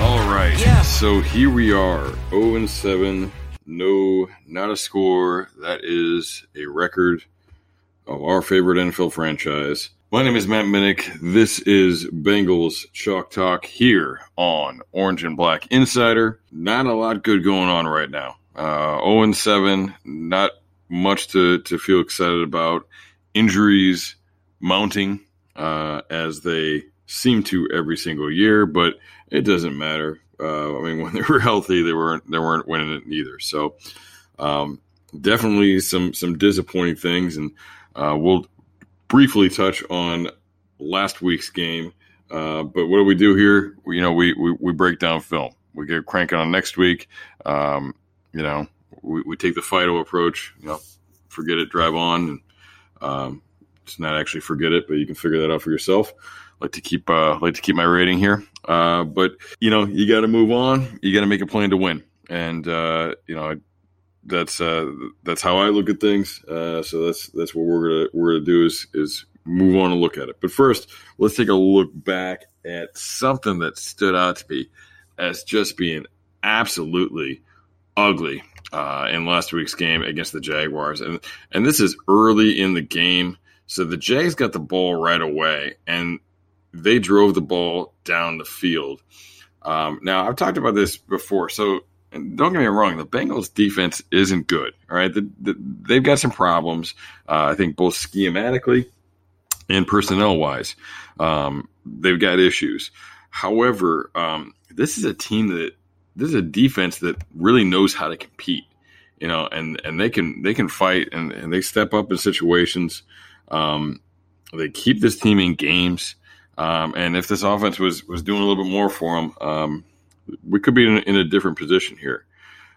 All right. Yeah. So here we are, 0 and 7. No, not a score. That is a record of our favorite NFL franchise. My name is Matt Minich. This is Bengals Chalk Talk here on Orange and Black Insider. Not a lot good going on right now. Uh, 0 and 7. Not much to, to feel excited about. Injuries mounting uh, as they seem to every single year, but it doesn't matter. Uh, I mean, when they were healthy, they weren't they weren't winning it either. So um, definitely some some disappointing things, and uh, we'll briefly touch on last week's game. Uh, but what do we do here? We, you know, we, we we break down film. We get cranking on next week. Um, you know, we, we take the Fido approach. You know, forget it, drive on, and um, it's not actually forget it, but you can figure that out for yourself like to keep uh, like to keep my rating here. Uh, but you know, you got to move on. You got to make a plan to win, and uh, you know that's uh, that's how I look at things. Uh, so that's that's what we're gonna we're gonna do is is move on and look at it. But first, let's take a look back at something that stood out to me as just being absolutely ugly uh, in last week's game against the Jaguars, and and this is early in the game. So the Jags got the ball right away, and they drove the ball down the field. Um, now, I've talked about this before, so don't get me wrong, the Bengals defense isn't good. All right, the, the, they've got some problems. Uh, I think both schematically and personnel wise, um, they've got issues. However, um, this is a team that this is a defense that really knows how to compete. You know, and and they can they can fight and, and they step up in situations. Um, they keep this team in games. Um, and if this offense was was doing a little bit more for them, um, we could be in, in a different position here.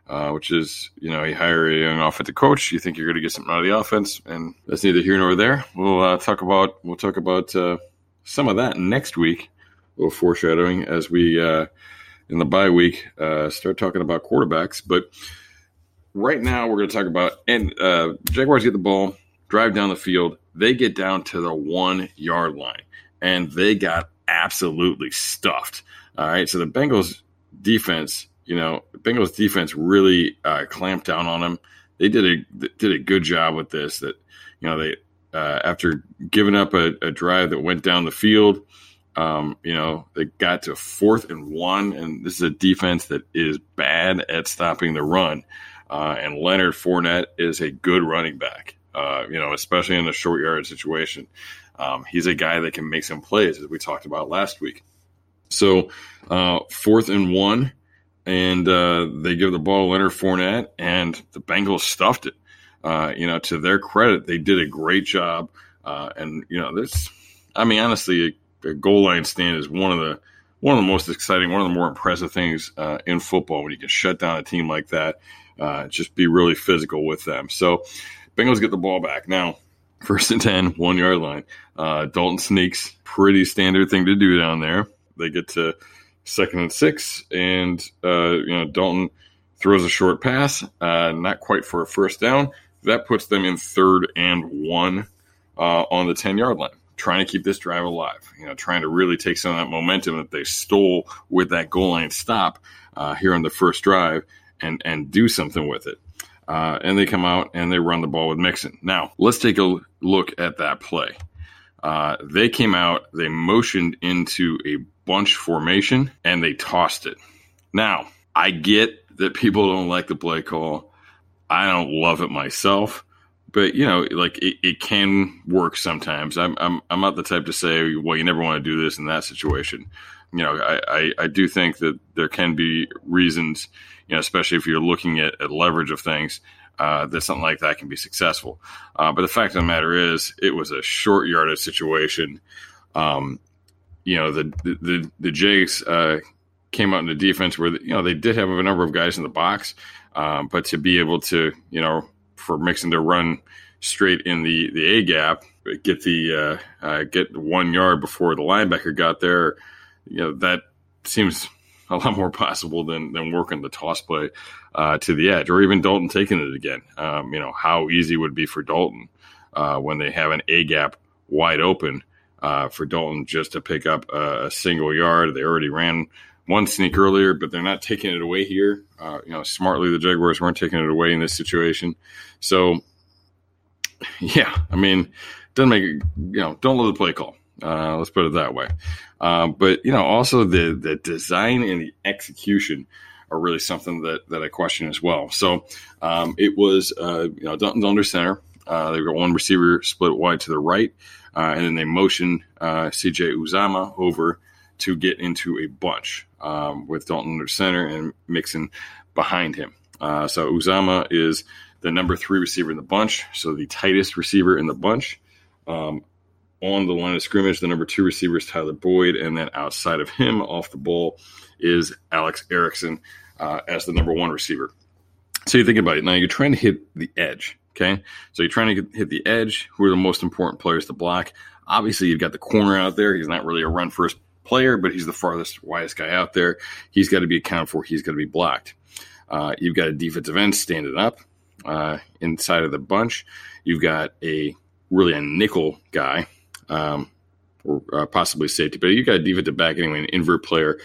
Uh, which is, you know, you hire a young offensive coach, you think you're going to get something out of the offense, and that's neither here nor there. We'll uh, talk about we'll talk about uh, some of that next week. A little foreshadowing as we uh, in the bye week uh, start talking about quarterbacks. But right now, we're going to talk about and uh, Jaguars get the ball, drive down the field, they get down to the one yard line and they got absolutely stuffed. All right, so the Bengals defense, you know, Bengals defense really uh, clamped down on them. They did a did a good job with this. That you know they uh, after giving up a, a, drive that went down the field, um, you know they got to fourth and one, and this is a defense that is bad at stopping the run. Uh, and Leonard Fournette is a good running back. Uh, you know, especially in a short yard situation. Um, he's a guy that can make some plays, as we talked about last week. So, uh, fourth and one, and uh, they give the ball to Leonard Fournette, and the Bengals stuffed it. Uh, you know, to their credit, they did a great job. Uh, and you know, this, I mean, honestly, a, a, goal line stand is one of the one of the most exciting, one of the more impressive things uh, in football when you can shut down a team like that. Uh, just be really physical with them. So, Bengals get the ball back now first and 10, one yard line. Uh, Dalton sneaks, pretty standard thing to do down there. They get to second and six, and uh, you know Dalton throws a short pass, uh, not quite for a first down. That puts them in third and one uh, on the 10 yard line. trying to keep this drive alive. You know, trying to really take some of that momentum that they stole with that goal line stop uh, here on the first drive and and do something with it. Uh, and they come out and they run the ball with Mixon. Now let's take a look at that play. Uh, they came out, they motioned into a bunch formation, and they tossed it. Now I get that people don't like the play call. I don't love it myself but you know, like it, it can work sometimes. I'm, I'm, I'm not the type to say, well, you never want to do this in that situation. You know, I, I, I do think that there can be reasons, you know, especially if you're looking at, at leverage of things, uh, that something like that can be successful. Uh, but the fact of the matter is, it was a short yardage situation. Um, you know, the the the, the Jays uh, came out in the defense where you know they did have a number of guys in the box, um, but to be able to you know for Mixon to run straight in the the A gap, get the uh, uh, get one yard before the linebacker got there. You know that seems a lot more possible than than working the toss play uh, to the edge, or even Dalton taking it again. Um, you know how easy would be for Dalton uh, when they have an A gap wide open uh, for Dalton just to pick up a, a single yard. They already ran one sneak earlier, but they're not taking it away here. Uh, you know, smartly the Jaguars weren't taking it away in this situation. So, yeah, I mean, doesn't make you know, don't love the play call. Uh, let's put it that way. Uh, but you know, also the the design and the execution are really something that that I question as well. So um, it was uh, you know Dalton under center. Uh, they got one receiver split wide to the right, uh, and then they motion uh, CJ Uzomah over to get into a bunch um, with Dalton under center and Mixon behind him. So Uzomah is the number three receiver in the bunch, so the tightest receiver in the bunch. Um, on the line of scrimmage, the number two receiver is Tyler Boyd, and then outside of him, off the ball, is Alex Erickson uh, as the number one receiver. So you think about it now. You're trying to hit the edge. Okay, so you're trying to hit the edge. Who are the most important players to block? Obviously, you've got the corner out there. He's not really a run first player, but he's the farthest, widest guy out there. He's got to be accounted for. He's got to be blocked. Uh, you've got a defensive end standing up uh, inside of the bunch. You've got a really a nickel guy, um, or uh, possibly safety, but you've got a defensive back anyway, an invert player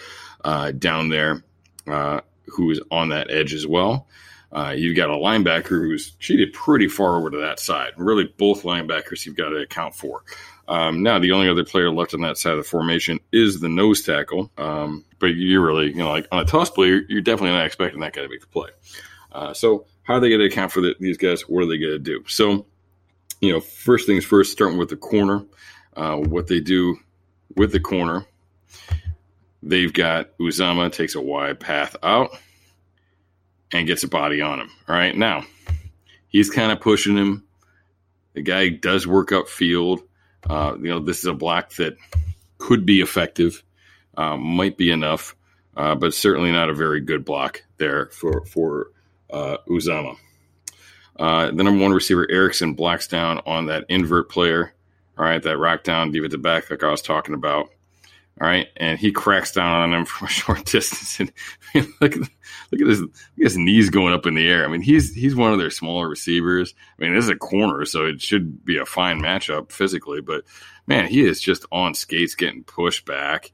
uh, down there uh, who is on that edge as well. Uh, you've got a linebacker who's cheated pretty far over to that side. Really, both linebackers you've got to account for. Um, now, the only other player left on that side of the formation is the nose tackle. Um, but you're really, you know, like on a toss play, you're, you're definitely not expecting that guy to make the play. Uh, so, how are they going to account for the, these guys? What are they going to do? So, you know, first things first, starting with the corner, uh, what they do with the corner, they've got Uzomah takes a wide path out and gets a body on him. All right. Now, he's kind of pushing him. The guy does work up field. Uh, you know, this is a block that could be effective, uh, might be enough, uh, but certainly not a very good block there for for uh, Uzomah. Uh, the number one receiver Erickson blocks down on that invert player. All right, that rock down defensive back, like I was talking about. All right, and he cracks down on him from a short distance, and look at look at his look at his knees going up in the air. I mean, he's he's one of their smaller receivers. I mean, this is a corner, so it should be a fine matchup physically. But man, he is just on skates, getting pushed back,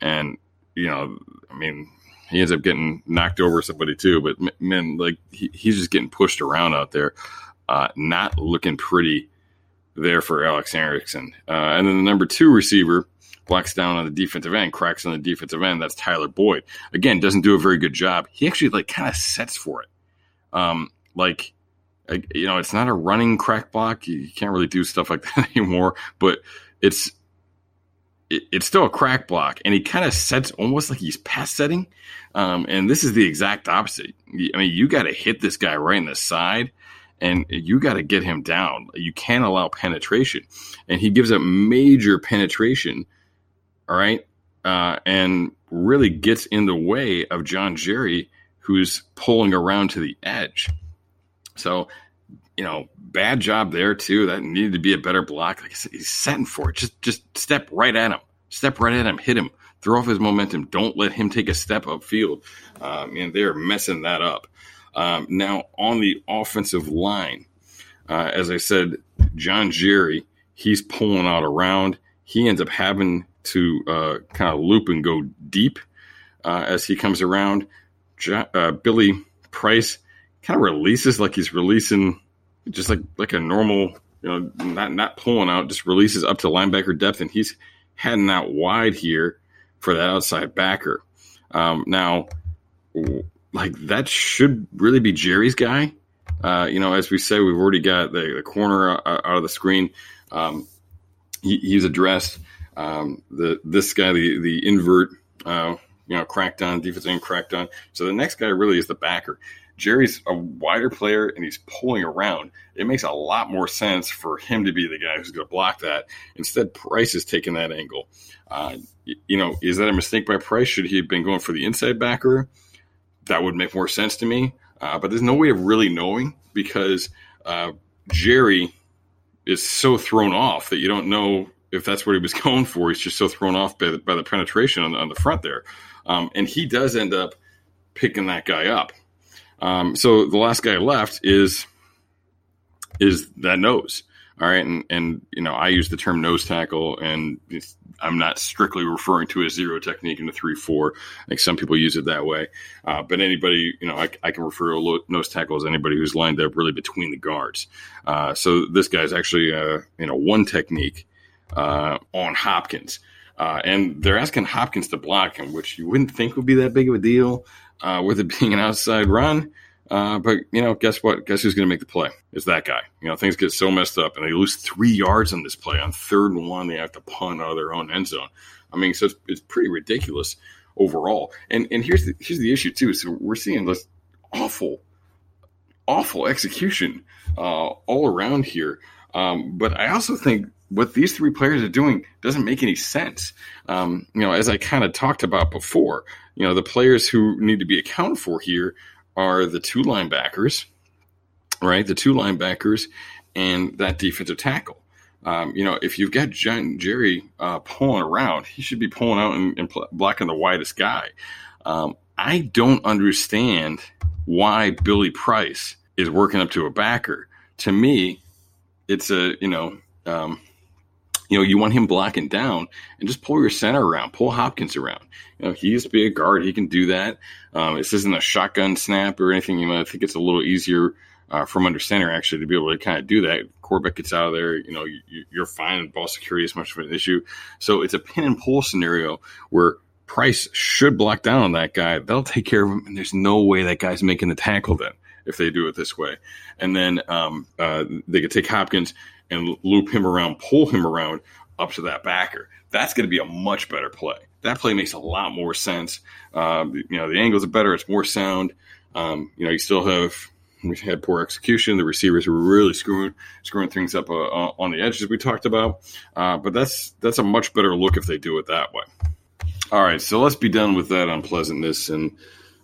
and you know, I mean, he ends up getting knocked over somebody too. But man, like he, he's just getting pushed around out there, uh, not looking pretty there for Alex Erickson. Uh, and then the number two receiver blocks down on the defensive end, cracks on the defensive end. That's Tyler Boyd. Again, doesn't do a very good job. He actually like kind of sets for it. Um, like, you know, it's not a running crack block. You can't really do stuff like that anymore, but it's, it, it's still a crack block and he kind of sets almost like he's pass setting. Um, and this is the exact opposite. I mean, you got to hit this guy right in the side and you got to get him down. You can't allow penetration. And he gives up major penetration all right, uh, and really gets in the way of John Jerry, who's pulling around to the edge. So, you know, bad job there too. That needed to be a better block. Like I said, he's setting for it. Just, just step right at him. Step right at him. Hit him. Throw off his momentum. Don't let him take a step upfield. Um, and they're messing that up. Um, now on the offensive line, uh, as I said, John Jerry, he's pulling out around he ends up having to uh, kind of loop and go deep uh, as he comes around. Uh, Billy Price kind of releases like he's releasing just like like a normal, you know, not not pulling out, just releases up to linebacker depth, and he's heading out wide here for that outside backer. Um, now, like that should really be Jerry's guy. Uh, you know, as we say, we've already got the, the corner out of the screen. Um, he, he's addressed um, the this guy, the the invert, uh, you know, cracked on defensive end cracked on. So the next guy really is the backer. Jerry's a wider player and he's pulling around. It makes a lot more sense for him to be the guy who's going to block that. Instead, Price is taking that angle. Uh, you know, is that a mistake by Price? Should he have been going for the inside backer? That would make more sense to me. Uh, but there's no way of really knowing because uh, Jerry is so thrown off that you don't know if that's what he was going for. He's just so thrown off by the, by the penetration on the, on the front there. Um, and he does end up picking that guy up. Um, so the last guy left is is that nose. All right, and and you know I use the term nose tackle, and I'm not strictly referring to a zero technique in a three four. Like some people use it that way, uh, but anybody you know I, I can refer to a nose tackle as anybody who's lined up really between the guards. Uh, so this guy's actually uh, you know one technique uh, on Hopkins. Uh, and they're asking Hopkins to block him, which you wouldn't think would be that big of a deal uh, with it being an outside run. Uh, but you know, guess what? Guess who's going to make the play? Is that guy? You know, things get so messed up, and they lose three yards on this play on third and one. They have to punt out of their own end zone. I mean, so it's, it's pretty ridiculous overall. And and here's the here's the issue too. So we're seeing this awful, awful execution uh, all around here. Um, but I also think what these three players are doing doesn't make any sense. Um, you know, as I kind of talked about before, you know, the players who need to be accounted for here are the two linebackers, right? The two linebackers and that defensive tackle. Um, you know, if you've got John, Jerry uh, pulling around, he should be pulling out and, and blocking the widest guy. Um, I don't understand why Billy Price is working up to a backer. To me, it's a you know um, you know, you want him blocking down and just pull your center around, pull Hopkins around. You know, he used to be a guard. He can do that. Um, this isn't a shotgun snap or anything. You I think it's a little easier uh, from under center actually to be able to kind of do that. Corbett gets out of there. You know, you, are fine. Ball security is much of an issue. So it's a pin and pull scenario where Price should block down on that guy. They'll take care of him. And there's no way that guy's making the tackle then if they do it this way. And then um, uh, they could take Hopkins and loop him around, pull him around up to that backer. That's going to be a much better play. That play makes a lot more sense. Um, you know, the angles are better. It's more sound. Um, you know, you still have we had poor execution. The receivers were really screwing screwing things up uh, on the edges we talked about. Uh, but that's that's a much better look if they do it that way. All right, so let's be done with that unpleasantness and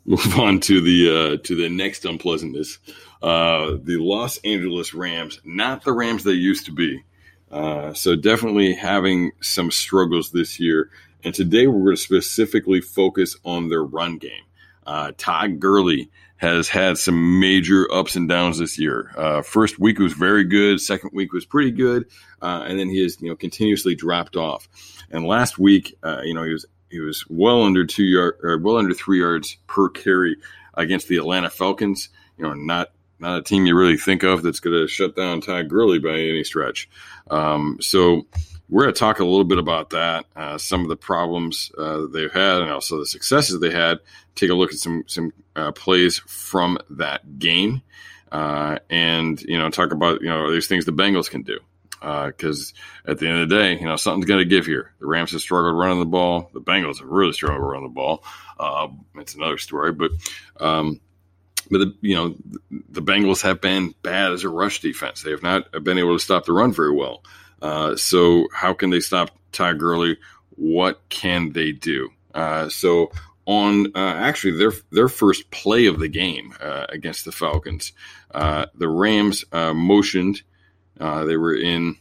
move on to the uh, to the next unpleasantness. Uh, the Los Angeles Rams, not the Rams they used to be. Uh, so definitely having some struggles this year. And today we're going to specifically focus on their run game. Uh, Todd Gurley has had some major ups and downs this year. Uh, first week was very good. Second week was pretty good, uh, and then he has you know continuously dropped off. And last week, uh, you know, he was he was well under two yard well under three yards per carry against the Atlanta Falcons. You know, not not a team you really think of that's going to shut down Todd Gurley by any stretch. Um, so we're going to talk a little bit about that, uh, some of the problems uh, they've had, and also the successes they had. Take a look at some some uh, plays from that game, uh, and you know talk about you know these things the Bengals can do. Because uh, at the end of the day, you know something's going to give here. The Rams have struggled running the ball. The Bengals have really struggled running the ball. Uh, it's another story, but um, but the, you know the Bengals have been bad as a rush defense. They have not been able to stop the run very well. Uh, so how can they stop Ty Gurley? What can they do? Uh, so on uh, actually their their first play of the game uh, against the Falcons, uh, the Rams uh, motioned. they were in,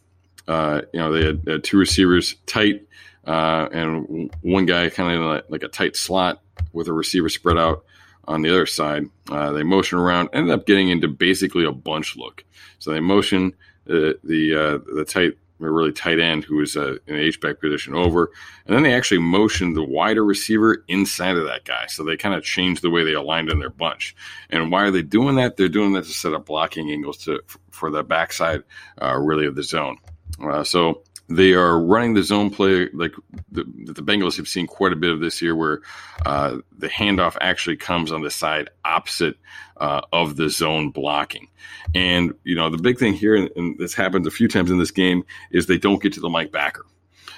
you know, they had, had two receivers tight, and one guy kind of like, like a tight slot with a receiver spread out on the other side. Uh, they motion around, ended up getting into basically a bunch look. So they motion the the uh, the tight really tight end who was uh, in H back position over, and then they actually motioned the wider receiver inside of that guy. So they kind of changed the way they aligned in their bunch. And why are they doing that? They're doing that to set up blocking angles to for the backside, uh, really of the zone. Uh, so they are running the zone play like the, the Bengals have seen quite a bit of this year, where uh, the handoff actually comes on the side opposite uh, of the zone blocking. And you know the big thing here, and, this happens a few times in this game, is they don't get to the Mike backer.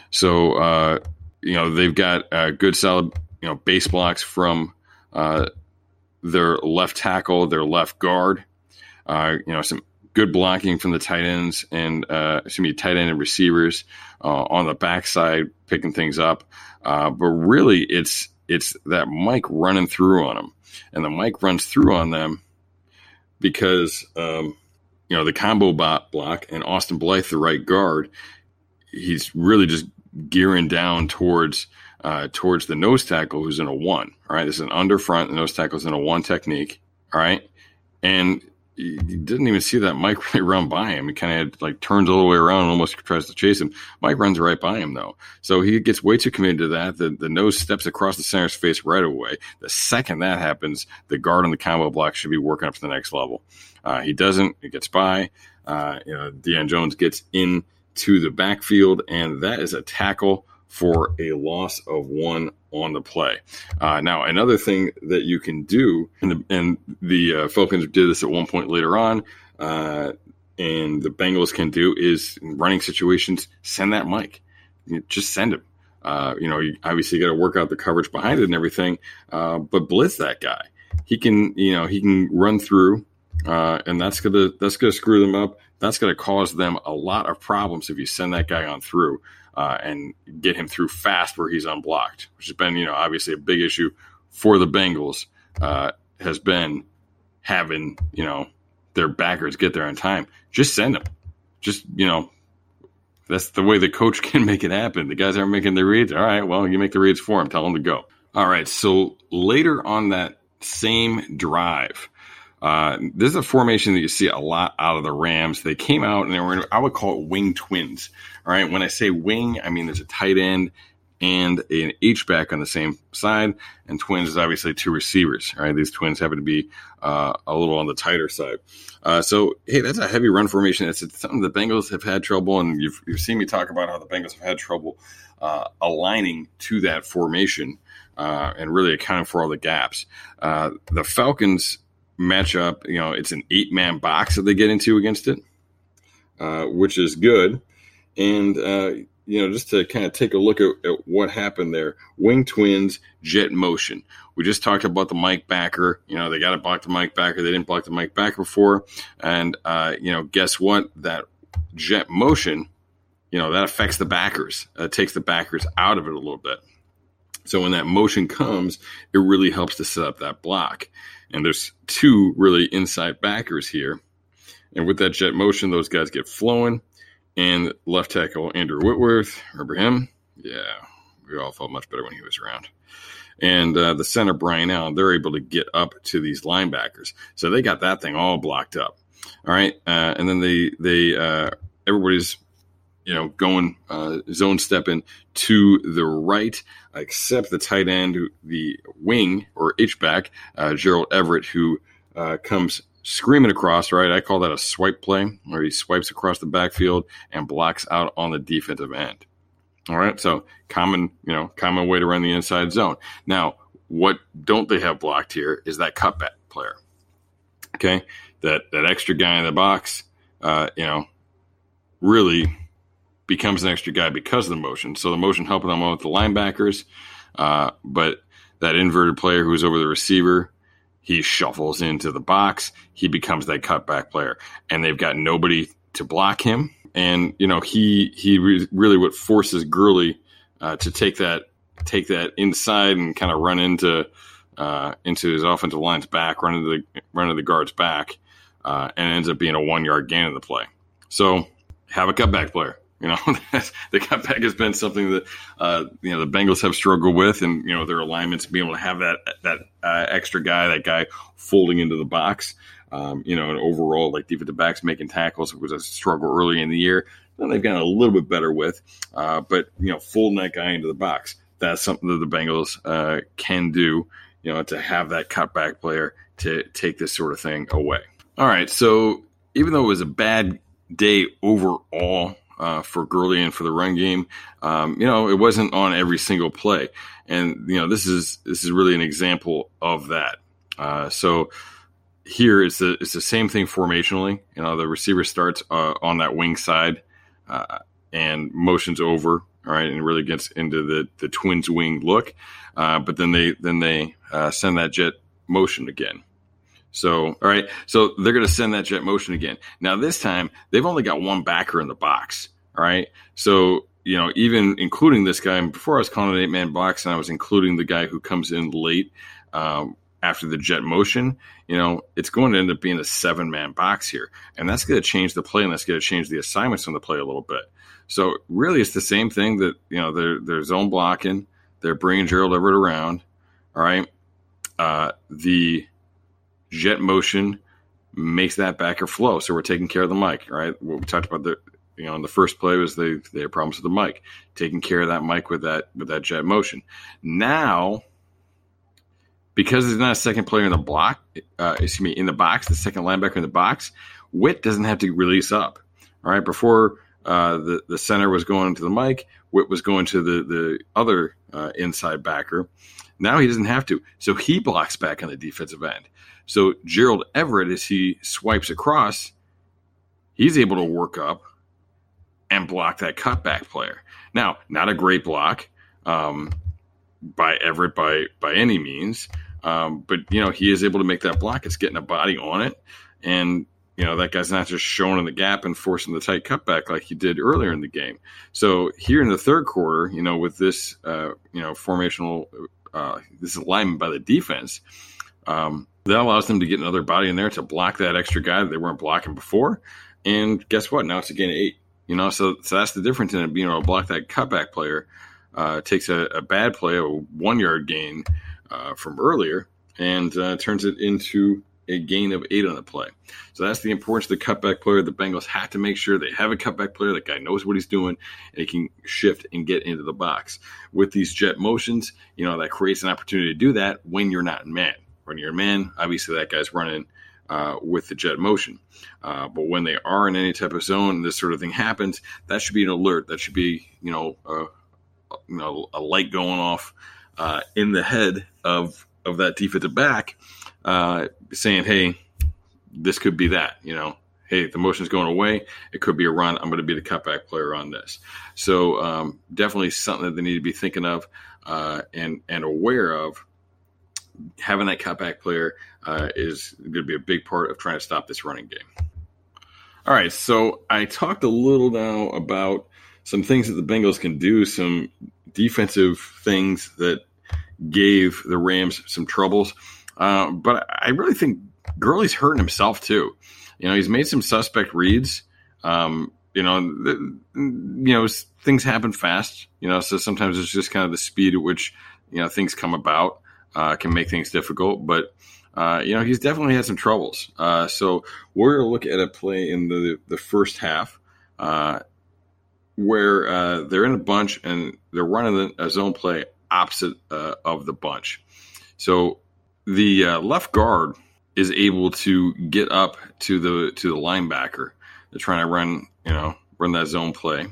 So uh, you know they've got uh, good solid you know base blocks from uh, their left tackle, their left guard. Uh, you know some good blocking from the tight ends and uh, excuse me, tight end and receivers uh, on the backside, picking things up. Uh, but really, it's it's that Mike running through on them, and the Mike runs through on them because um, you know the combo bot block and Austin Blythe, the right guard, he's really just gearing down towards. Uh, towards the nose tackle who's in a one. All right, this is an under front. The nose tackle is in a one technique. All right, and he didn't even see that Mike really run by him. He kind of like turns all the way around and almost tries to chase him. Mike runs right by him though. So he gets way too committed to that. The, the nose steps across the center's face right away. The second that happens, the guard on the combo block should be working up to the next level. Uh, he doesn't. He gets by. Uh, you know, Deion Jones gets into the backfield, and that is a tackle for a loss of one on the play. Uh, now, another thing that you can do, and the, and the uh, Falcons did this at one point later on, uh, and the Bengals can do is in running situations, send that Mike. You just send him. Uh, you know, you obviously got to work out the coverage behind it and everything, uh, but blitz that guy. He can, you know, he can run through, uh, and that's gonna that's gonna screw them up. That's gonna cause them a lot of problems if you send that guy on through uh, and get him through fast where he's unblocked, which has been, you know, obviously a big issue for the Bengals, uh, has been having, you know, their backers get there on time. Just send them. Just, you know, that's the way the coach can make it happen. The guys aren't making the reads. All right, well, you make the reads for them. Tell them to go. All right, so later on that same drive, uh, this is a formation that you see a lot out of the Rams. They came out and they were, I would call it wing twins. All right. When I say wing, I mean there's a tight end and an H back on the same side, and twins is obviously two receivers. All right. These twins happen to be uh, a little on the tighter side. Uh, so, hey, that's a heavy run formation. It's, something the Bengals have had trouble, and you've, you've seen me talk about how the Bengals have had trouble uh, aligning to that formation. Uh, and really accounting for all the gaps. Uh, the Falcons matchup, you know, it's an eight man box that they get into against it, uh, which is good. And, uh, you know, just to kind of take a look at, at, what happened there Wing Twins, jet motion. We just talked about the Mike Backer. You know, they got to block the Mike Backer. They didn't block the Mike Backer before. And, uh, you know, guess what? That jet motion, you know, that affects the backers. Uh, it takes the backers out of it a little bit. So when that motion comes, it really helps to set up that block. And there's two really inside backers here. And with that jet motion, those guys get flowing. And left tackle Andrew Whitworth, remember him? Yeah, we all felt much better when he was around. And uh, the center Brian Allen, they're able to get up to these linebackers, so they got that thing all blocked up. All right, uh, and then they they uh, everybody's you know going uh, zone stepping to the right except the tight end, the wing or H back, uh, Gerald Everett, who uh, comes screaming across. Right, I call that a swipe play, where he swipes across the backfield and blocks out on the defensive end. All right, so common, you know, common way to run the inside zone. Now, what don't they have blocked here is that cutback player. Okay, that that extra guy in the box, uh, you know, really becomes an extra guy because of the motion. So the motion helping them out with the linebackers, uh, but that inverted player who's over the receiver, he shuffles into the box. He becomes that cutback player, and they've got nobody to block him. And you know he he re- really what forces Gurley uh, to take that take that inside and kind of run into uh, into his offensive line's back, run into the run into the guard's back, uh, and ends up being a one yard gain in the play. So have a cutback player. You know, the cutback has been something that uh, you know the Bengals have struggled with, and you know their alignments being able to have that that uh, extra guy, that guy folding into the box. Um, you know, and overall, like defensive backs making tackles was a struggle early in the year. Then they've gotten a little bit better with, uh, but you know, folding that guy into the box. That's something that the Bengals uh, can do. You know, to have that cutback player to take this sort of thing away. All right, so even though it was a bad day overall uh, for Gurley and for the run game. Um, you know, it wasn't on every single play, and you know this is this is really an example of that. Uh, so here it's the it's the same thing formationally. You know, the receiver starts uh, on that wing side uh, and motions over. All right, and really gets into the the twins wing look, uh, but then they then they uh, send that jet motion again. So, all right. So they're going to send that jet motion again. Now, this time, they've only got one backer in the box. All right. So, you know, even including this guy, and before I was calling it eight man box and I was including the guy who comes in late um, after the jet motion, you know, it's going to end up being a seven man box here. And that's going to change the play and that's going to change the assignments on the play a little bit. So, really, it's the same thing that, you know, they're, they're zone blocking, they're bringing Gerald Everett around. All right. Uh, the jet motion makes that backer flow. So we're taking care of the Mike, right? What we talked about the you know in the first play was they they had problems with the Mike, taking care of that Mike with that with that jet motion. Now, because there's not a second player in the block, uh, excuse me, in the box, the second linebacker in the box, Whit doesn't have to release up. All right, before uh, the the center was going to the Mike, Whit was going to the the other uh, inside backer. Now he doesn't have to, so he blocks back on the defensive end. So Gerald Everett, as he swipes across, he's able to work up and block that cutback player. Now, not a great block um, by Everett by by any means, um, but you know he is able to make that block. It's getting a body on it, and you know that guy's not just showing in the gap and forcing the tight cutback like he did earlier in the game. So here in the third quarter, you know, with this uh, you know formational uh, this alignment by the defense. Um, that allows them to get another body in there to block that extra guy that they weren't blocking before. And guess what? Now it's a gain of eight. You know, so so that's the difference in it being able to block that cutback player. Uh, takes a, a, bad play, a one yard gain uh, from earlier, and uh, turns it into a gain of eight on the play. So that's the importance of the cutback player. The Bengals have to make sure they have a cutback player. That guy knows what he's doing and he can shift and get into the box. With these jet motions, you know, that creates an opportunity to do that when you're not in man you're man, obviously that guy's running uh, with the jet motion. Uh, but when they are in any type of zone, this sort of thing happens. That should be an alert. That should be you know a, you know a light going off uh, in the head of of that defensive back, uh, saying, "Hey, this could be that." You know, hey, the motion's going away. It could be a run. I'm going to be the cutback player on this. So um, definitely something that they need to be thinking of uh, and and aware of having that cutback player uh, is going to be a big part of trying to stop this running game. All right, so I talked a little now about some things that the Bengals can do, some defensive things that gave the Rams some troubles. Uh, but I really think Gurley's hurting himself too. You know, he's made some suspect reads. Um, you know, you know, things happen fast. You know, so sometimes it's just kind of the speed at which you know things come about uh, can make things difficult. But uh, you know, he's definitely had some troubles. Uh, so we're going to look at a play in the the first half uh, where uh, they're in a bunch and they're running a zone play opposite uh, of the bunch. So the left guard is able to get up to the to the linebacker. They're trying to run, you know, run that zone play,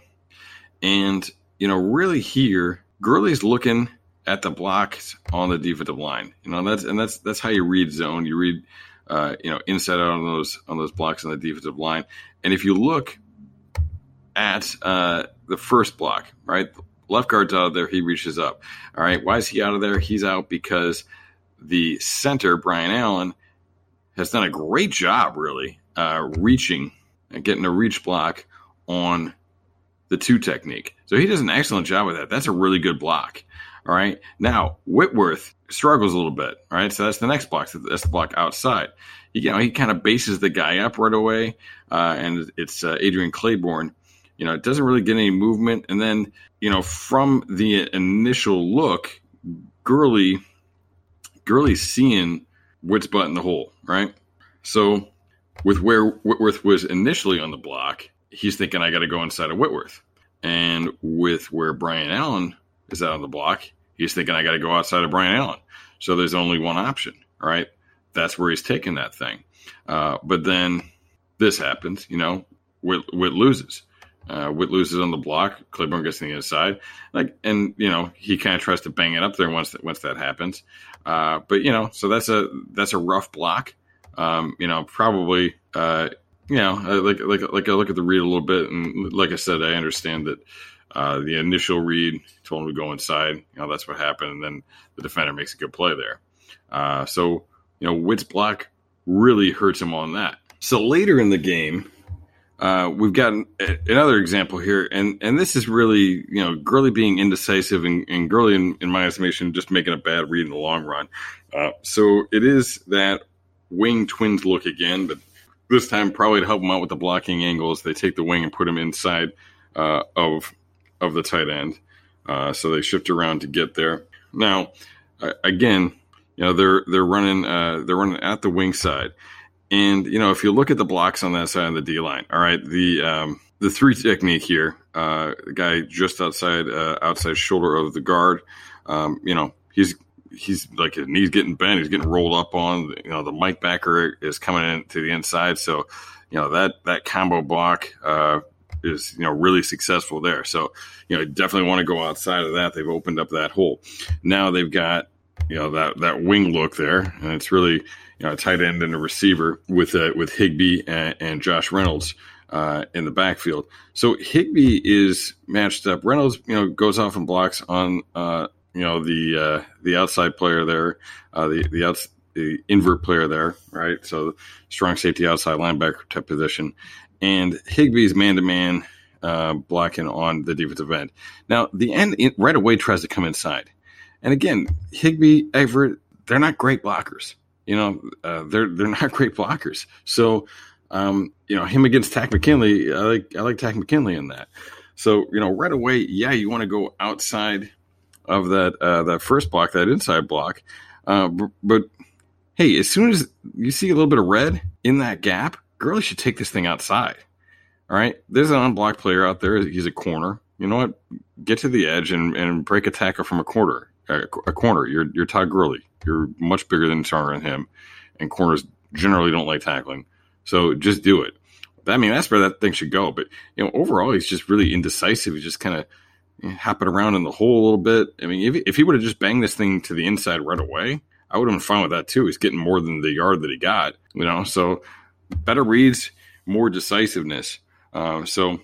and you know, really here, Gurley's looking at the blocks on the defensive line. You know, that's and that's that's how you read zone. You read, uh, you know, inside out on those on those blocks on the defensive line. And if you look at uh, the first block, right, left guard's out of there, he reaches up. All right, why is he out of there? He's out because the center Brian Allen has done a great job, really, uh, reaching and getting a reach block on the two technique. So he does an excellent job with that. That's a really good block. All right. Now Whitworth struggles a little bit. All right. So that's the next block. That's the block outside. You know, he kind of bases the guy up right away, uh, and it's uh, Adrian Clayborn. You know, it doesn't really get any movement, and then you know, from the initial look, Gurley, Gurley's seeing Whit's butt in the hole, right? So with where Whitworth was initially on the block, he's thinking I got to go inside of Whitworth. And with where Brian Allen is out on the block, he's thinking I got to go outside of Brian Allen. So there's only one option, right? That's where he's taking that thing. Uh, but then this happens, you know, Whit, Whit loses. Uh, Whit loses on the block. Clayborn gets to the inside, like, and you know he kind of tries to bang it up there once that once that happens. Uh, but you know, so that's a that's a rough block. Um, you know, probably uh, you know, like like like I look at the read a little bit, and like I said, I understand that uh, the initial read told him to go inside. You know, that's what happened, and then the defender makes a good play there. Uh, so you know, Whit's block really hurts him on that. So later in the game, uh, we've got another example here, and and this is really you know Gurley being indecisive and, and Gurley, in, in, my estimation, just making a bad read in the long run. Uh, so it is that wing twins look again, but this time probably to help him out with the blocking angles. They take the wing and put him inside uh, of of the tight end, uh, so they shift around to get there. Now, uh, again, you know they're they're running uh, they're running at the wing side, and you know if you look at the blocks on that side of the D line, all right, the um, the three technique here, uh, the guy just outside uh, outside shoulder of the guard, um, you know he's he's like his knees getting bent, he's getting rolled up on. You know, the Mike backer is coming in to the inside, so you know that that combo block uh, is you know really successful there. So you know, definitely want to go outside of that. They've opened up that hole. Now they've got you know that that wing look there, and it's really you know a tight end and a receiver with uh, with Higbee and, and Josh Reynolds. Uh, in the backfield, so Higbee is matched up. Reynolds, you know, goes off and blocks on uh, you know the uh, the outside player there, uh, the the outs, the invert player there, right? So strong safety outside linebacker type position, and Higbee's man to man blocking on the defensive end. Now the end right away tries to come inside, and again Higby, Everett they're not great blockers. You know uh, they're they're not great blockers. So um, you know him against Takk McKinley, I like I like Takk McKinley in that. So you know right away, yeah, you want to go outside of that uh, that first block, that inside block. Uh, but, hey, as soon as you see a little bit of red in that gap, Gurley should take this thing outside. All right, there's an unblocked player out there. He's a corner. You know what? Get to the edge and, and break a tackle from a corner. A, corner. You're you're Todd Gurley. You're much bigger than Turner and him, and corners generally don't like tackling. So just do it. I mean, that's where that thing should go. But you know, overall, he's just really indecisive. He's just kind of hopping around in the hole a little bit. I mean, if, if he would have just banged this thing to the inside right away, I would have been fine with that too. He's getting more than the yard that he got, you know. So better reads, more decisiveness. Uh, so you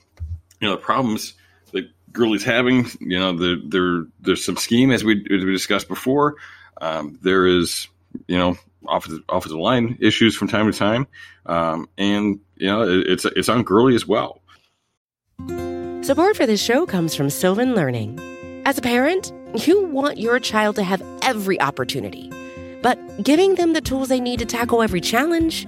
know the problems that Gurley's having, you know, the, there there's some scheme as we as we discussed before. Um, there is you know offensive offensive line issues from time to time, um, and you know it, it's it's on Gurley as well. Support for this show comes from Sylvan Learning. As a parent, you want your child to have every opportunity, but giving them the tools they need to tackle every challenge,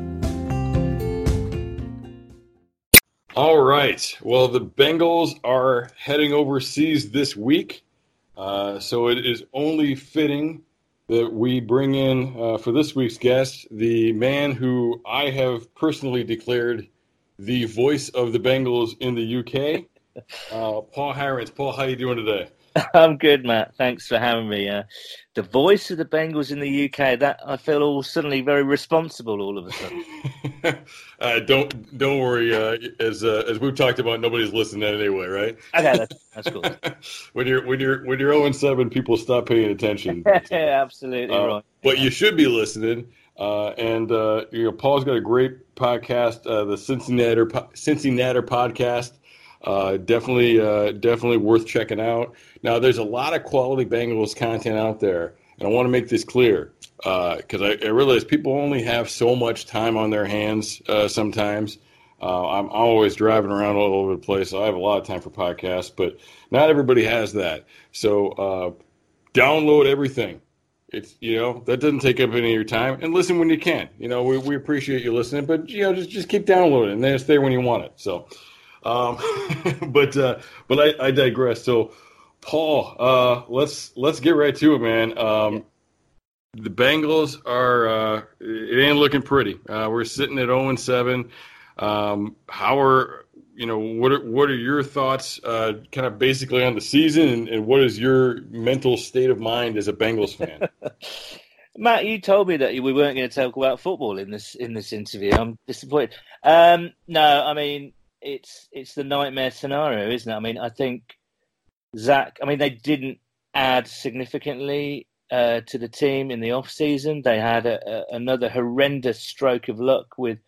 All right. Well, the Bengals are heading overseas this week. Uh, so it is only fitting that we bring in uh, for this week's guest the man who I have personally declared the voice of the Bengals in the UK, uh, Paul Hirons. Paul, how are you doing today? I'm good, Matt. Thanks for having me. Uh, the voice of the Bengals in the UK. That I feel all suddenly very responsible all of a sudden. uh, don't don't worry. Uh, as uh, as we've talked about, nobody's listening anyway, right? Okay, that's, that's cool. when you're when you're when you're 0 7, people stop paying attention. yeah, absolutely uh, right. But you should be listening. Uh, and uh, you know, Paul's got a great podcast, the Cincinnati Cincinnati podcast. Uh, definitely, uh, definitely worth checking out. Now, there's a lot of quality Bengals content out there, and I want to make this clear because uh, I, I, realize people only have so much time on their hands uh, sometimes. I'm, always driving around all over the place. I have a lot of time for podcasts, but not everybody has that. So download everything. It's you know that doesn't take up any of your time, and listen when you can. You know we, we appreciate you listening, but you know just just keep downloading, and then it's there when you want it. So. Um, but uh, but I, I, digress. So, Paul, uh, let's let's get right to it, man. Um, the Bengals are uh, it ain't looking pretty. Uh, we're sitting at zero oh and seven. Um, how are you know what are what are your thoughts, uh, kind of basically on the season, and, and what is your mental state of mind as a Bengals fan? Matt, you told me that we weren't going to talk about football in this in this interview. I'm disappointed. Um, no, I mean it's it's the nightmare scenario, isn't it? I mean, I think Zach. I mean, they didn't add significantly uh, to the team in the off season. They had a, a, another horrendous stroke of luck with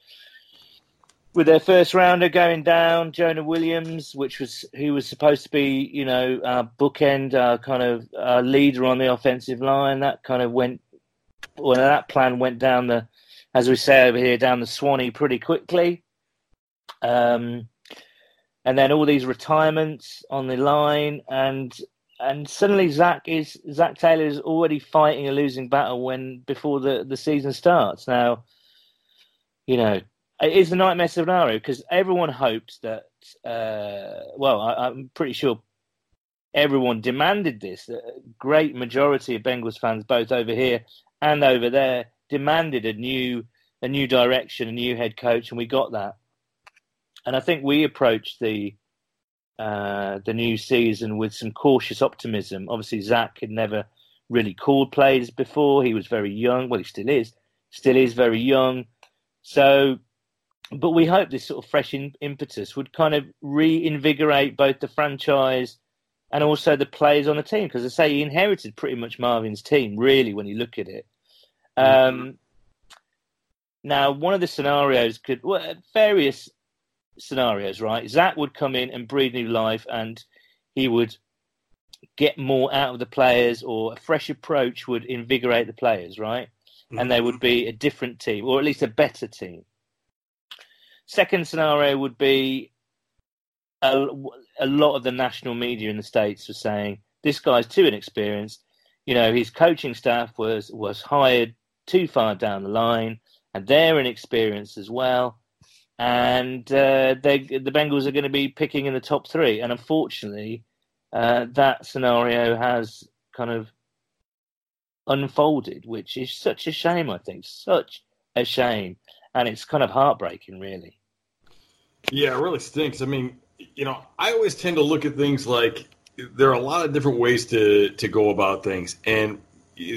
with their first rounder going down, Jonah Williams, which was who was supposed to be, you know, our bookend, our kind of our leader on the offensive line. That kind of went, well, that plan went down the, as we say over here, down the Swanee pretty quickly. Um, and then all these retirements on the line, and and suddenly Zach is Zach Taylor is already fighting a losing battle when before the the season starts. Now, you know, it is a nightmare scenario because everyone hoped that. Uh, well, I, I'm pretty sure everyone demanded this. A great majority of Bengals fans, both over here and over there, demanded a new a new direction, a new head coach, and we got that and I think we approached the uh, the new season with some cautious optimism. Obviously, Zach had never really called plays before. He was very young. Well, he still is. Still is very young. So, but we hope this sort of fresh in, impetus would kind of reinvigorate both the franchise and also the players on the team. Because I say he inherited pretty much Marvin's team, really, when you look at it. Mm-hmm. Um, now, one of the scenarios could well, various scenarios, right? Zach would come in and breathe new life, and he would get more out of the players, or a fresh approach would invigorate the players, right? Mm-hmm. And they would be a different team, or at least a better team. Second scenario would be a, a lot of the national media in the states were saying this guy's too inexperienced. You know, his coaching staff was was hired too far down the line, and they're inexperienced as well and uh, the Bengals are going to be picking in the top three. And unfortunately, uh, that scenario has kind of unfolded, which is such a shame. I think such a shame, and it's kind of heartbreaking, really. Yeah, it really stinks. I mean, you know, I always tend to look at things like there are a lot of different ways to to go about things, and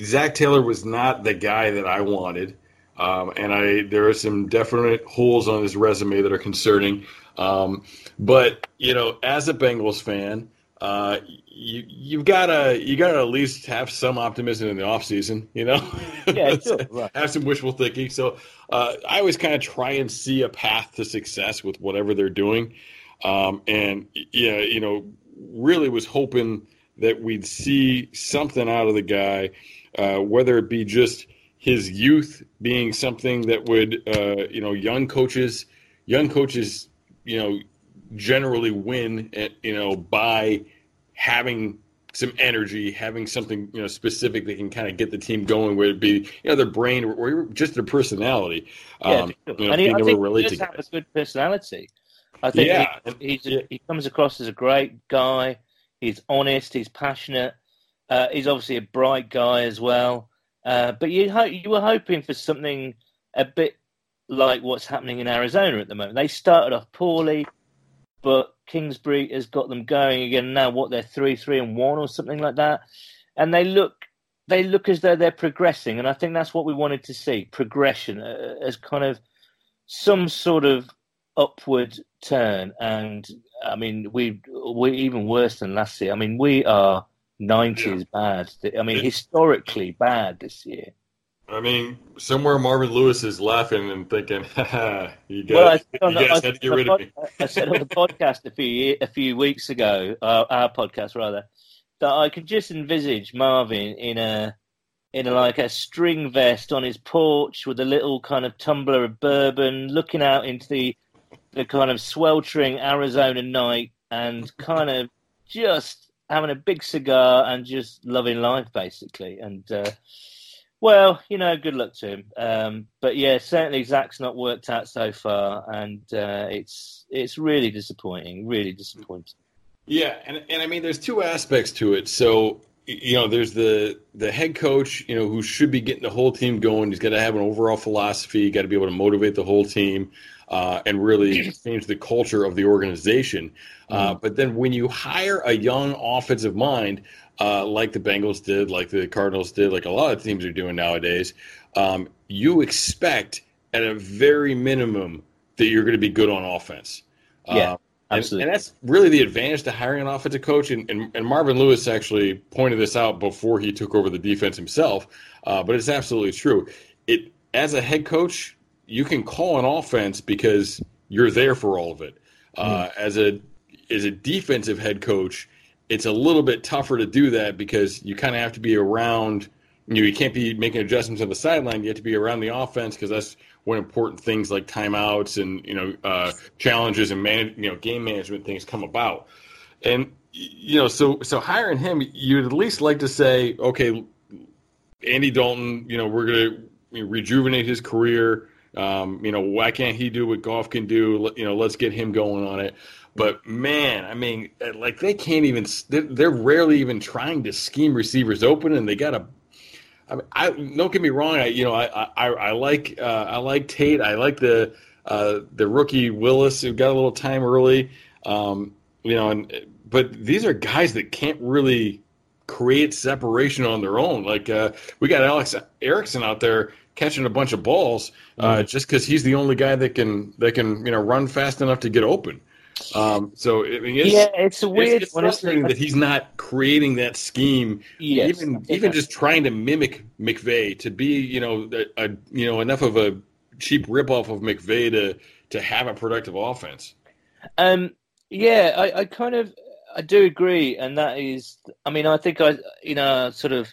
Zach Taylor was not the guy that I wanted. Um, and I there are some definite holes on his resume that are concerning. Um, but you know, as a Bengals fan, uh, you you've gotta you gotta at least have some optimism in the off season. You know, yeah, sure. right. have some wishful thinking. So uh, I always kind of try and see a path to success with whatever they're doing. Um, and yeah, you know, really was hoping that we'd see something out of the guy, uh, whether it be just his youth being something that would, uh, you know, young coaches, young coaches, you know, generally win, at, you know, by having some energy, having something you know specific that can kind of get the team going, whether it be you know their brain or, or just their personality. Yeah, um, you know, and he, I think he does have a good personality. I think yeah. he, yeah. he comes across as a great guy. He's honest. He's passionate. Uh, he's obviously a bright guy as well. Uh, but you ho- you were hoping for something a bit like what's happening in Arizona at the moment. They started off poorly, but Kingsbury has got them going again now. What they're three, three, and one, or something like that, and they look they look as though they're progressing, and I think that's what we wanted to see progression uh, as kind of some sort of upward turn. And I mean, we we even worse than last year. I mean, we are nineties yeah. bad. I mean, historically bad this year. I mean, somewhere Marvin Lewis is laughing and thinking, "You guys, well, I you guys had to get rid of me." I said on the podcast a few a few weeks ago, uh, our podcast rather, that I could just envisage Marvin in a in a, like a string vest on his porch with a little kind of tumbler of bourbon, looking out into the the kind of sweltering Arizona night, and kind of just having a big cigar and just loving life, basically, and. Uh, well, you know, good luck to him. Um, but yeah, certainly Zach's not worked out so far, and uh, it's it's really disappointing. Really disappointing. Yeah, and and I mean, there's two aspects to it. So you know, there's the the head coach, you know, who should be getting the whole team going. He's got to have an overall philosophy. Got to be able to motivate the whole team. Uh, and really change the culture of the organization. Uh, mm-hmm. but then when you hire a young offensive mind, uh, like the Bengals did, like the Cardinals did, like a lot of teams are doing nowadays, um, you expect at a very minimum that you're going to be good on offense. Yeah. Um, absolutely. And, and, that's really the advantage to hiring an offensive coach. And, and, and, Marvin Lewis actually pointed this out before he took over the defense himself. Uh, but it's absolutely true. It as a head coach, you can call an offense because you're there for all of it. Uh, mm. As a as a defensive head coach, it's a little bit tougher to do that because you kind of have to be around. You know, you can't be making adjustments on the sideline. You have to be around the offense because that's when important things like timeouts and you know uh, challenges and man, you know game management things come about. And you know, so so hiring him, you'd at least like to say, okay, Andy Dalton, you know, we're gonna rejuvenate his career. Um, you know, why can't he do what Goff can do? You know, let's get him going on it. But man, I mean, like they can't even. They're rarely even trying to scheme receivers open, and they got to. I, mean, I don't get me wrong. I you know I I, I like uh, I like Tate. I like the uh, the rookie Willis who got a little time early. Um, you know, and but these are guys that can't really create separation on their own. Like uh, we got Alex Erickson out there catching a bunch of balls uh, mm-hmm. just because he's the only guy that can that can you know run fast enough to get open. Um, so I mean, it's, yeah, it's weird. It's, it's frustrating that he's not creating that scheme. Yes, even even just trying to mimic McVay to be, you know, a, a you know enough of a cheap ripoff of McVay to to have a productive offense. Um, yeah, I, I kind of I do agree, and that is, I mean, I think I, you know, sort of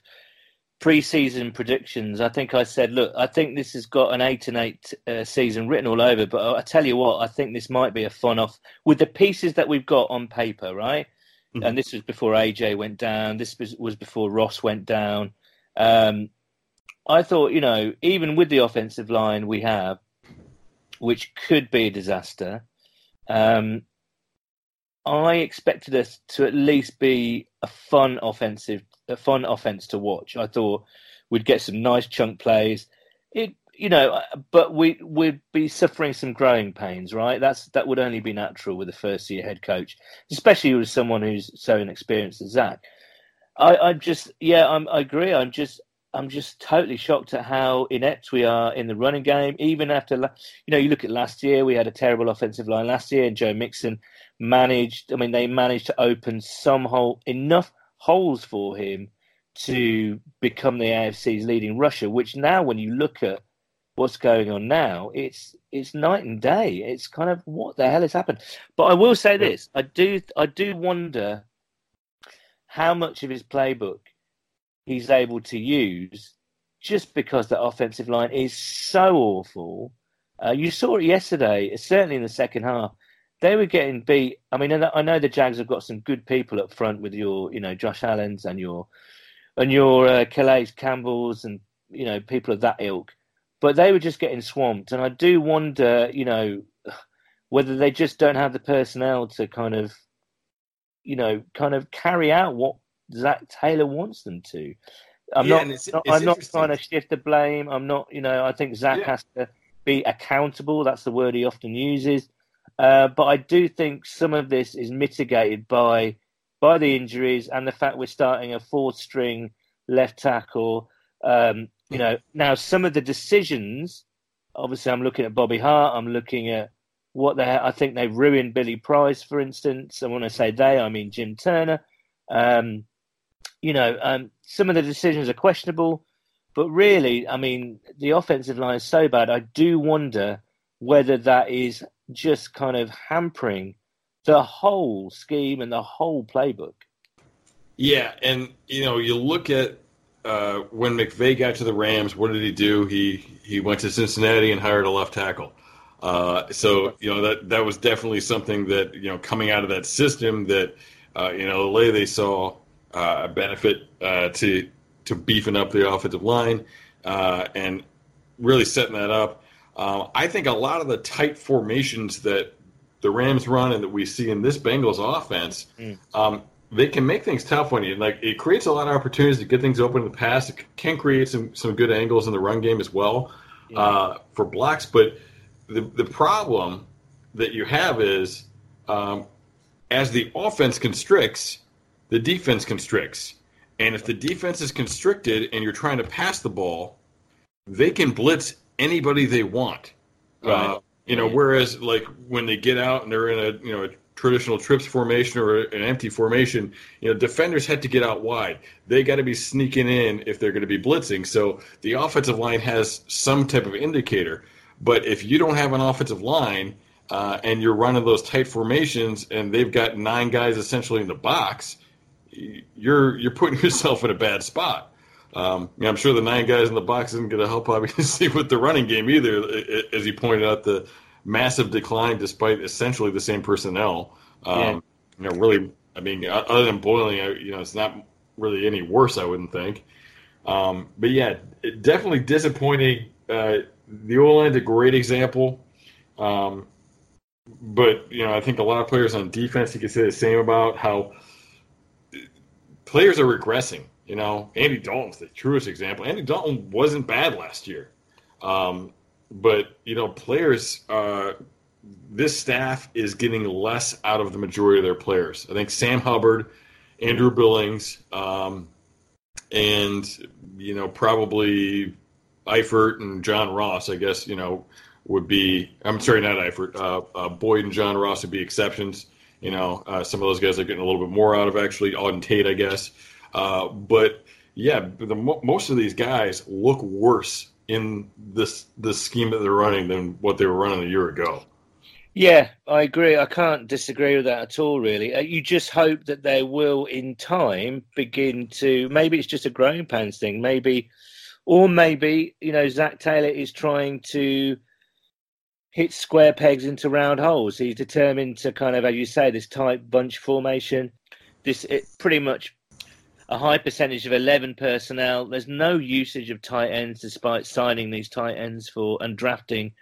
pre-season predictions, I think I said, look, I think this has got an eight and eight uh, season written all over. But I tell you what, I think this might be a fun off with the pieces that we've got on paper, right? Mm-hmm. And this was before AJ went down. This was, was before Ross went down. Um, I thought, you know, even with the offensive line we have, which could be a disaster, um, I expected us to at least be a fun offensive a fun offense to watch. I thought we'd get some nice chunk plays. It, you know, uh, but we would be suffering some growing pains, right? That's that would only be natural with a first year head coach, especially with someone who's so inexperienced as Zach. I, I'm just, yeah, I'm, I agree. I'm just, I'm just totally shocked at how inept we are in the running game. Even after, you know, you look at last year, we had a terrible offensive line last year, and Joe Mixon managed. I mean, they managed to open some hole enough holes for him to become the AFC's leading rusher. Which now, when you look at what's going on now, it's it's night and day. It's kind of what the hell has happened. But I will say this: I do I do wonder how much of his playbook he's able to use just because the offensive line is so awful. Uh, you saw it yesterday, certainly in the second half they were getting beat. I mean, I know the Jags have got some good people up front with your, you know, Josh Allen's and your and your uh, Calais Campbells and you know people of that ilk, but they were just getting swamped. And I do wonder, you know, whether they just don't have the personnel to kind of, you know, kind of carry out what Zach Taylor wants them to. I'm yeah, not. It's, not it's I'm not trying to shift the blame. I'm not. You know, I think Zach yeah. has to be accountable. That's the word he often uses. Uh, but I do think some of this is mitigated by by the injuries and the fact we're starting a fourth string left tackle. Um, you know, now some of the decisions. Obviously, I'm looking at Bobby Hart. I'm looking at what they. I think they've ruined Billy Price, for instance. And when I say they, I mean Jim Turner. Um, you know, um, some of the decisions are questionable, but really, I mean, the offensive line is so bad. I do wonder whether that is just kind of hampering the whole scheme and the whole playbook. Yeah, and you know, you look at uh, when McVay got to the Rams. What did he do? He he went to Cincinnati and hired a left tackle. Uh, so you know that that was definitely something that you know coming out of that system that uh, you know the way they saw uh, a benefit uh, to to beefing up the offensive line uh, and really setting that up. Um, I think a lot of the tight formations that the Rams run and that we see in this Bengals offense, mm. um, they can make things tough on you. Like it creates a lot of opportunities to get things open in the pass. It can create some some good angles in the run game as well yeah. uh, for blocks. But the the problem that you have is um, as the offense constricts, the defense constricts. And if the defense is constricted and you're trying to pass the ball, they can blitz anybody they want. Right. Uh, you know, whereas like when they get out and they're in a you know a traditional trips formation or an empty formation, you know, defenders had to get out wide. They got to be sneaking in if they're going to be blitzing. So the offensive line has some type of indicator. But if you don't have an offensive line uh, and you're running those tight formations and they've got nine guys essentially in the box, you're you're putting yourself in a bad spot. Um, I'm sure the nine guys in the box isn't going to help obviously with the running game either, as you pointed out the massive decline despite essentially the same personnel. Um, yeah. You know, really, I mean, other than Boling, you know, it's not really any worse, I wouldn't think. Um, but yeah, definitely disappointing. Uh, the O line's a great example. Um, but you know, I think a lot of players on defense you can say the same about how players are regressing. You know, Andy Dalton's the truest example. Andy Dalton wasn't bad last year, um, but you know, players. Uh, this staff is getting less out of the majority of their players. I think Sam Hubbard, Andrew Billings, um, and you know probably Eifert and John Ross. I guess you know would be. I'm sorry, not Eifert. Uh, uh, Boyd and John Ross would be exceptions. You know, uh, some of those guys are getting a little bit more out of actually. Auden Tate, I guess. Uh, but yeah, the, most of these guys look worse in this this scheme that they're running than what they were running a year ago. Yeah, I agree. I can't disagree with that at all. Really, uh, you just hope that they will, in time, begin to. Maybe it's just a growing pains thing. Maybe, or maybe you know, Zach Taylor is trying to hit square pegs into round holes. He's determined to kind of, as you say, this tight bunch formation. This it pretty much a high percentage of 11 personnel. There's no usage of tight ends despite signing these tight ends for and drafting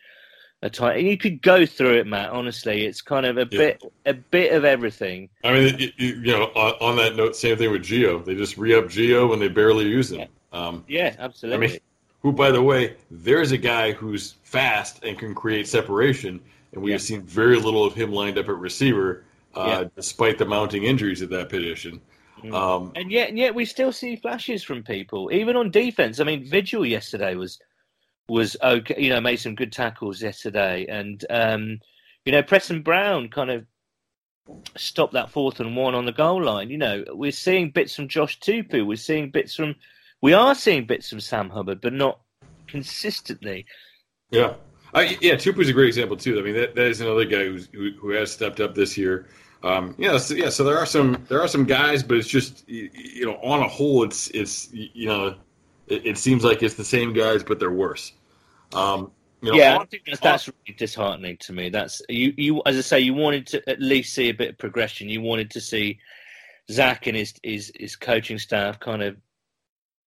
a tight. And you could go through it, Matt. Honestly, it's kind of a yeah. bit a bit of everything. I mean, you, you know, on, on, that note, same thing with Gio. They just re up Gio when they barely use him. Yeah, um, yeah absolutely. I mean, who, by the way, there's a guy who's fast and can create separation, and we yeah. have seen very little of him lined up at receiver, uh, despite the mounting injuries at that position. Mm. Um, and yet, and yet we still see flashes from people, even on defense. I mean, Vigil yesterday was was okay. You know, made some good tackles yesterday, and um, you know, Preston Brown kind of stopped that fourth and one on the goal line. You know, we're seeing bits from Josh Tupou. We're seeing bits from, we are seeing bits from Sam Hubbard, but not consistently. Yeah. I, yeah, Tupou's a great example too. I mean, that, that is another guy who's, who, who has stepped up this year. Um, yeah, so, yeah. So there are some there are some guys, but it's just you know on a whole, it's it's you know it, it seems like it's the same guys, but they're worse. Um, you know, yeah, on, I think that's, that's really disheartening to me. That's you you as I say, you wanted to at least see a bit of progression. You wanted to see Zach and his his, his coaching staff kind of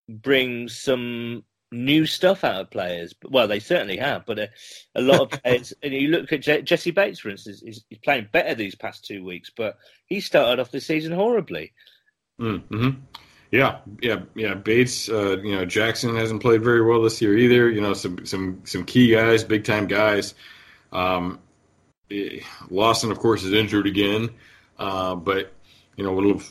bring some new stuff out of players. Well, they certainly have, but a, a lot of players. and you look at Je- Jessie Bates, for instance, he's, he's, playing better these past two weeks, but he started off the season horribly. Mm-hmm. Yeah, yeah, yeah. Bates, uh, you know, Jackson hasn't played very well this year either. You know, some some some key guys, big time guys. Um, Lawson, of course, is injured again, uh, but you know would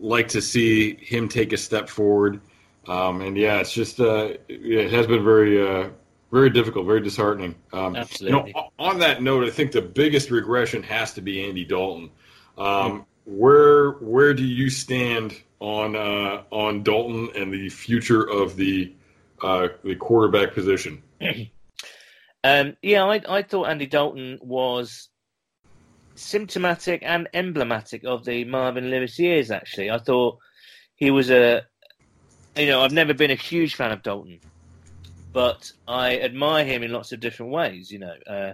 like to see him take a step forward. Um, and yeah, it's just uh, it has been very uh, very difficult, very disheartening. Um, Absolutely. You know, on that note, I think the biggest regression has to be Andy Dalton. Um, mm. Where where do you stand on uh, on Dalton and the future of the uh, the quarterback position? um, yeah, I, I thought Andy Dalton was symptomatic and emblematic of the Marvin Lewis years. Actually, I thought he was a you know I've never been a huge fan of Dalton but I admire him in lots of different ways. You know, uh,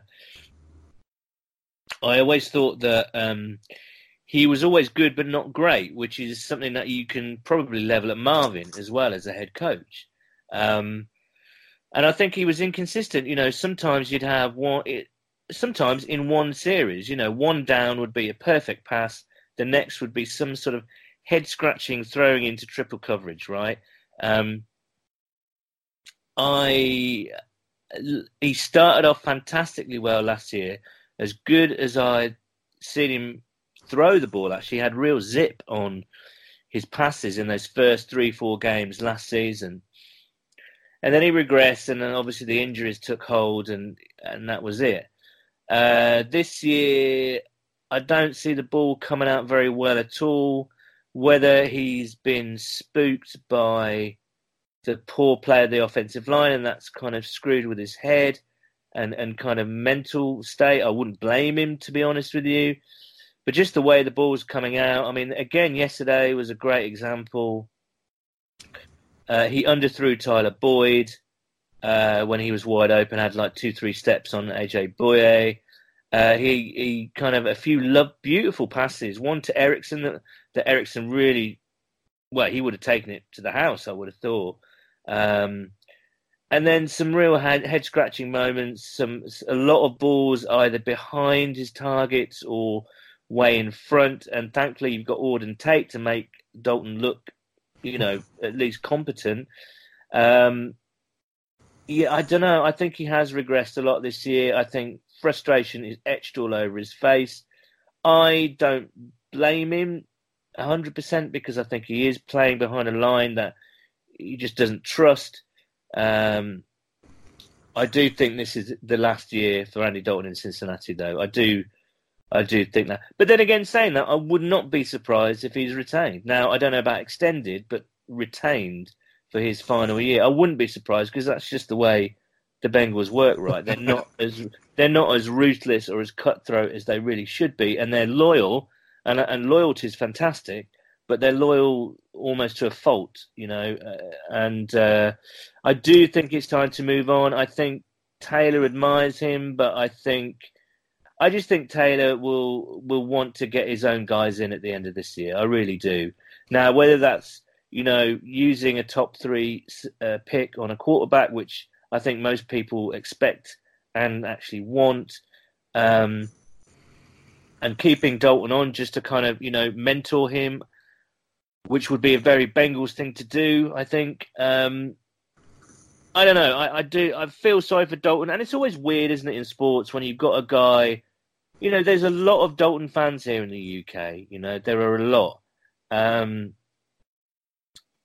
I always thought that um, he was always good but not great, which is something that you can probably level at Marvin as well as a head coach. Um, and I think he was inconsistent. You know, sometimes you'd have one. It, sometimes in one series, you know, one down would be a perfect pass. The next would be some sort of head scratching throwing into triple coverage, right? Um, I he started off fantastically well last year, as good as I'd seen him throw the ball. Actually, he had real zip on his passes in those first three, four games last season. And then he regressed, and then obviously the injuries took hold, and and that was it. Uh, this year, I don't see the ball coming out very well at all. Whether he's been spooked by the poor play of the offensive line, and that's kind of screwed with his head and, and kind of mental state. I wouldn't blame him, to be honest with you. But just the way the ball was coming out. I mean, again, yesterday was a great example. Uh, he underthrew Tyler Boyd uh, when he was wide open, had like two, three steps on AJ Bouye. Uh, he he kind of a few love, beautiful passes. One to Erickson that, that Erickson really, well, he would have taken it to the house. I would have thought. Um, and then some real head scratching moments. Some a lot of balls either behind his targets or way in front. And thankfully, you've got Auden Tate to make Dalton look, you know, at least competent. Um, yeah, I don't know. I think he has regressed a lot this year. I think frustration is etched all over his face. I don't blame him 100% because I think he is playing behind a line that he just doesn't trust. Um, I do think this is the last year for Andy Dalton in Cincinnati, though. I do, I do think that. But then again, saying that, I would not be surprised if he's retained. Now, I don't know about extended, but retained for his final year, I wouldn't be surprised because that's just the way the Bengals work. Right? They're not as they're not as ruthless or as cutthroat as they really should be, and they're loyal, and and loyalty is fantastic but they're loyal almost to a fault, you know. Uh, and uh, I do think it's time to move on. I think Taylor admires him, but I think I just think Taylor will will want to get his own guys in at the end of this year. I really do. Now, whether that's you know using a top three uh, pick on a quarterback, which I think most people expect and actually want. Um, and keeping Dalton on just to kind of, you know, mentor him which would be a very Bengals thing to do. I think. Um, I don't know. I, I, do. I feel sorry for Dalton, and it's always weird, isn't it, in sports when you've got a guy. You know, there's a lot of Dalton fans here in the UK. You know, there are a lot, um,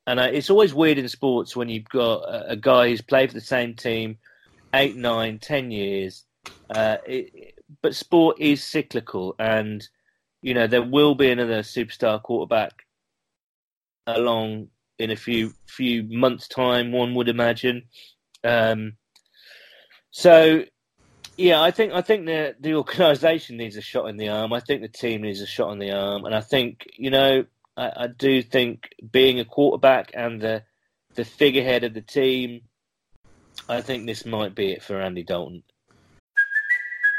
and I, it's always weird in sports when you've got a, a, guy who's played for the same team eight, nine, ten years. Uh, it, but sport is cyclical, and you know there will be another superstar quarterback along in a few few months' time. One would imagine. Um, so, yeah, I think I think the the organisation needs a shot in the arm. I think the team needs a shot in the arm, and I think you know I, I do think being a quarterback and the the figurehead of the team, I think this might be it for Andy Dalton.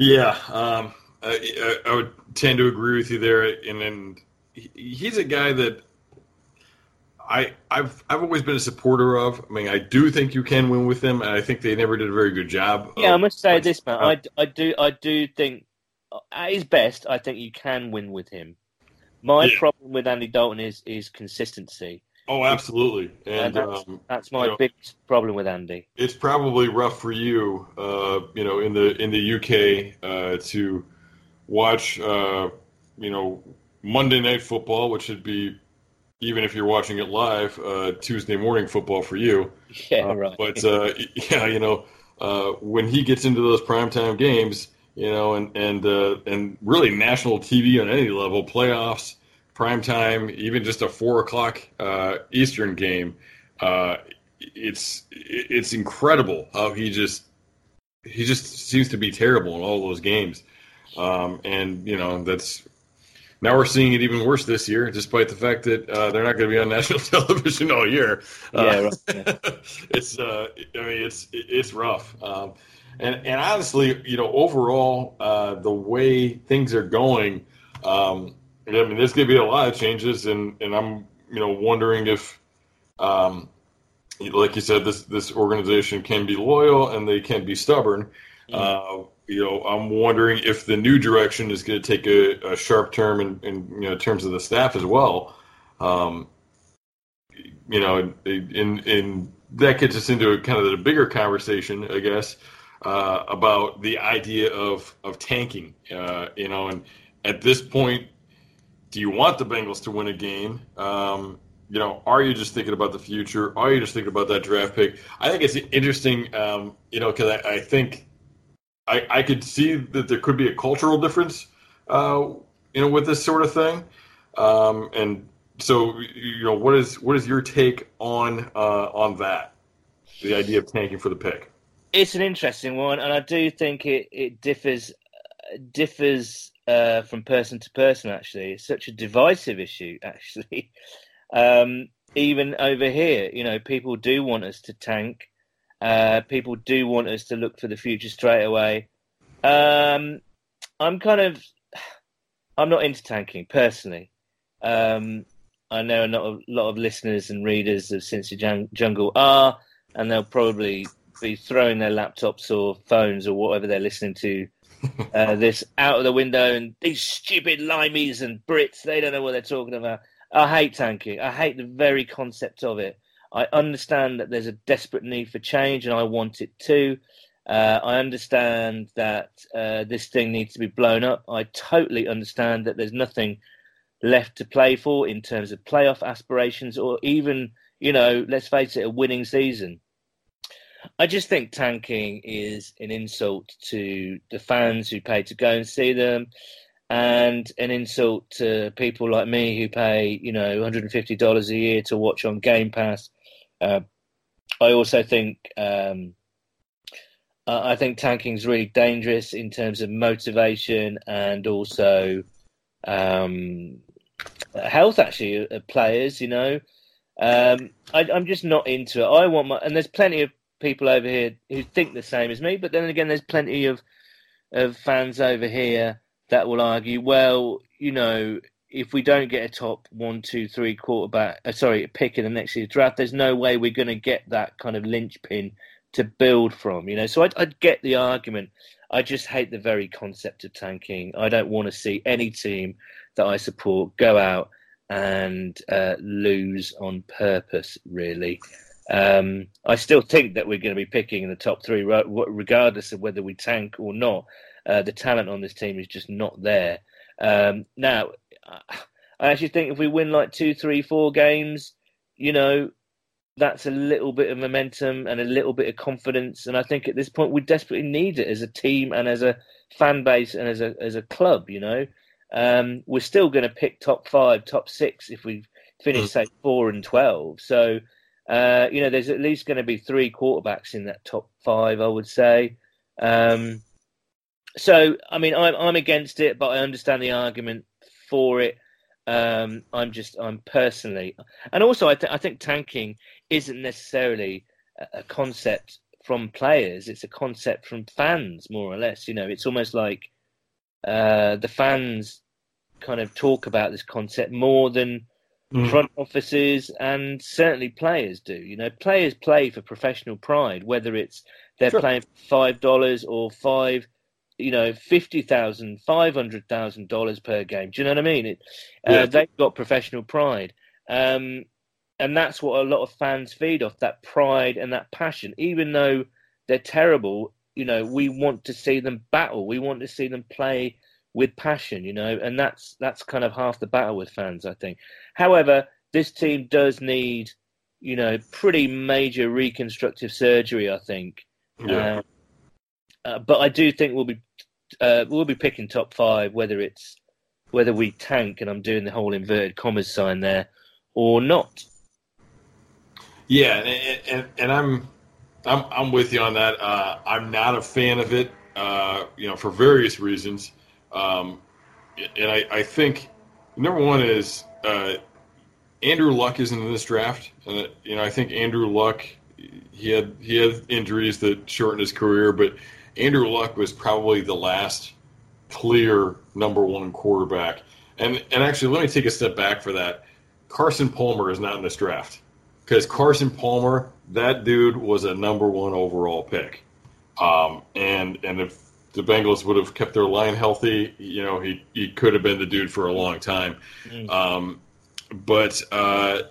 Yeah, um, I, I, would tend to agree with you there, and then he's a guy that I I've I've always been a supporter of. I mean, I do think you can win with them, and I think they never did a very good job. Yeah, I must say this, man. I, I do I do think at his best, I think you can win with him. My yeah. problem with Andy Dalton is is consistency. Oh, absolutely, and, and that's, um, that's, my you know, biggest problem with Andy. It's probably rough for you, uh, you know, in the in the UK uh, to watch, uh, you know, Monday Night Football, which would be even if you're watching it live, uh, Tuesday morning football for you. Yeah, uh, right. But uh, yeah, you know, when he gets into those primetime games you know, and and uh, and really national TV on any level, playoffs, prime time, even just a four o'clock uh, Eastern game. Uh, it's it's incredible how he just he just seems to be terrible in all those games, um, and you know that's now we're seeing it even worse this year, despite the fact that uh, they're not going to be on national television all year. Uh, yeah, right, yeah. it's uh, I mean it's it's rough. Um, and and honestly, you know, overall, uh, the way things are going, um, I mean, there's going to be a lot of changes, and and I'm you know wondering if, um, like you said, this this organization can be loyal and they can be stubborn. Mm-hmm. Uh, you know, I'm wondering if the new direction is going to take a, a sharp turn in, in you know terms of the staff as well. Um, you know, in in that gets us into a, kind of the bigger conversation, I guess, uh, about the idea of of tanking. Uh, you know, and at this point, do you want the Bengals to win a game? Um, you know, are you just thinking about the future? Are you just thinking about that draft pick? I think it's interesting. Um, you know, because I, I, think I, I could see that there could be a cultural difference. Uh, you know, with this sort of thing, um, and so you know, what is what is your take on uh, on that? The idea of tanking for the pick. It's an interesting one, and I do think it it differs differs uh, from person to person. Actually, it's such a divisive issue. Actually, um, even over here, you know, people do want us to tank. Uh, people do want us to look for the future straight away. Um, I'm kind of, I'm not into tanking personally. Um, I know a lot of, lot of listeners and readers of Cincy Jungle are, and they'll probably be throwing their laptops or phones or whatever they're listening to uh, this out of the window and these stupid limeys and Brits, they don't know what they're talking about. I hate tanking. I hate the very concept of it. I understand that there's a desperate need for change and I want it too. Uh, I understand that uh, this thing needs to be blown up. I totally understand that there's nothing left to play for in terms of playoff aspirations or even, you know, let's face it, a winning season. I just think tanking is an insult to the fans who pay to go and see them, and an insult to people like me who pay, you know, $150 a year to watch on Game Pass. Uh, I also think um, I think tanking is really dangerous in terms of motivation and also um, health. Actually, of players, you know, um, I, am just not into it. I want my, and there's plenty of people over here who think the same as me, but then again, there's plenty of of fans over here that will argue, well, you know, if we don't get a top one, two, three quarterback, uh, sorry, pick in the next year's draft, there's no way we're going to get that kind of linchpin to build from. You know, so I'd, I'd get the argument. I just hate the very concept of tanking. I don't want to see any team that I support go out and uh, lose on purpose. Really, um, I still think that we're going to be picking in the top three, regardless of whether we tank or not. Uh, the talent on this team is just not there. Um, now, I actually think if we win like two, three, four games, you know, that's a little bit of momentum and a little bit of confidence. And I think at this point we desperately need it as a team and as a fan base and as a as a club. You know, um, we're still going to pick top five, top six if we finish mm. say four and twelve. So uh, you know, there's at least going to be three quarterbacks in that top five, I would say. Um, so, I mean, I'm I'm against it, but I understand the argument for it. Um, I'm just, I'm personally, and also, I, th- I think tanking isn't necessarily a, concept from players; it's a concept from fans, more or less. You know, it's almost like uh, the fans kind of talk about this concept more than Mm. front offices and certainly players do. You know, players play for professional pride, whether it's they're Sure. playing five dollars or five, you know, fifty thousand, five hundred thousand dollars per game. Do you know what I mean? It, uh, They've got professional pride, um, and that's what a lot of fans feed off that pride and that passion. Even though they're terrible, you know, we want to see them battle. We want to see them play with passion, you know, and that's that's kind of half the battle with fans, I think. However, this team does need, you know, pretty major reconstructive surgery, I think. Yeah. Uh, uh, but I do think we'll be uh, we'll be picking top five, whether it's whether we tank, and I'm doing the whole inverted commas sign there, or not. Yeah, and, and, and I'm, I'm I'm with you on that. Uh, I'm not a fan of it, uh, you know, for various reasons. Um, and I, I think number one is uh, Andrew Luck isn't in this draft, and you know I think Andrew Luck he had he had injuries that shortened his career, but Andrew Luck was probably the last clear number one quarterback. And and actually, let me take a step back for that. Carson Palmer is not in this draft because Carson Palmer, that dude was a number one overall pick. Um, and and if the Bengals would have kept their line healthy, you know, he he could have been the dude for a long time. Um, but uh,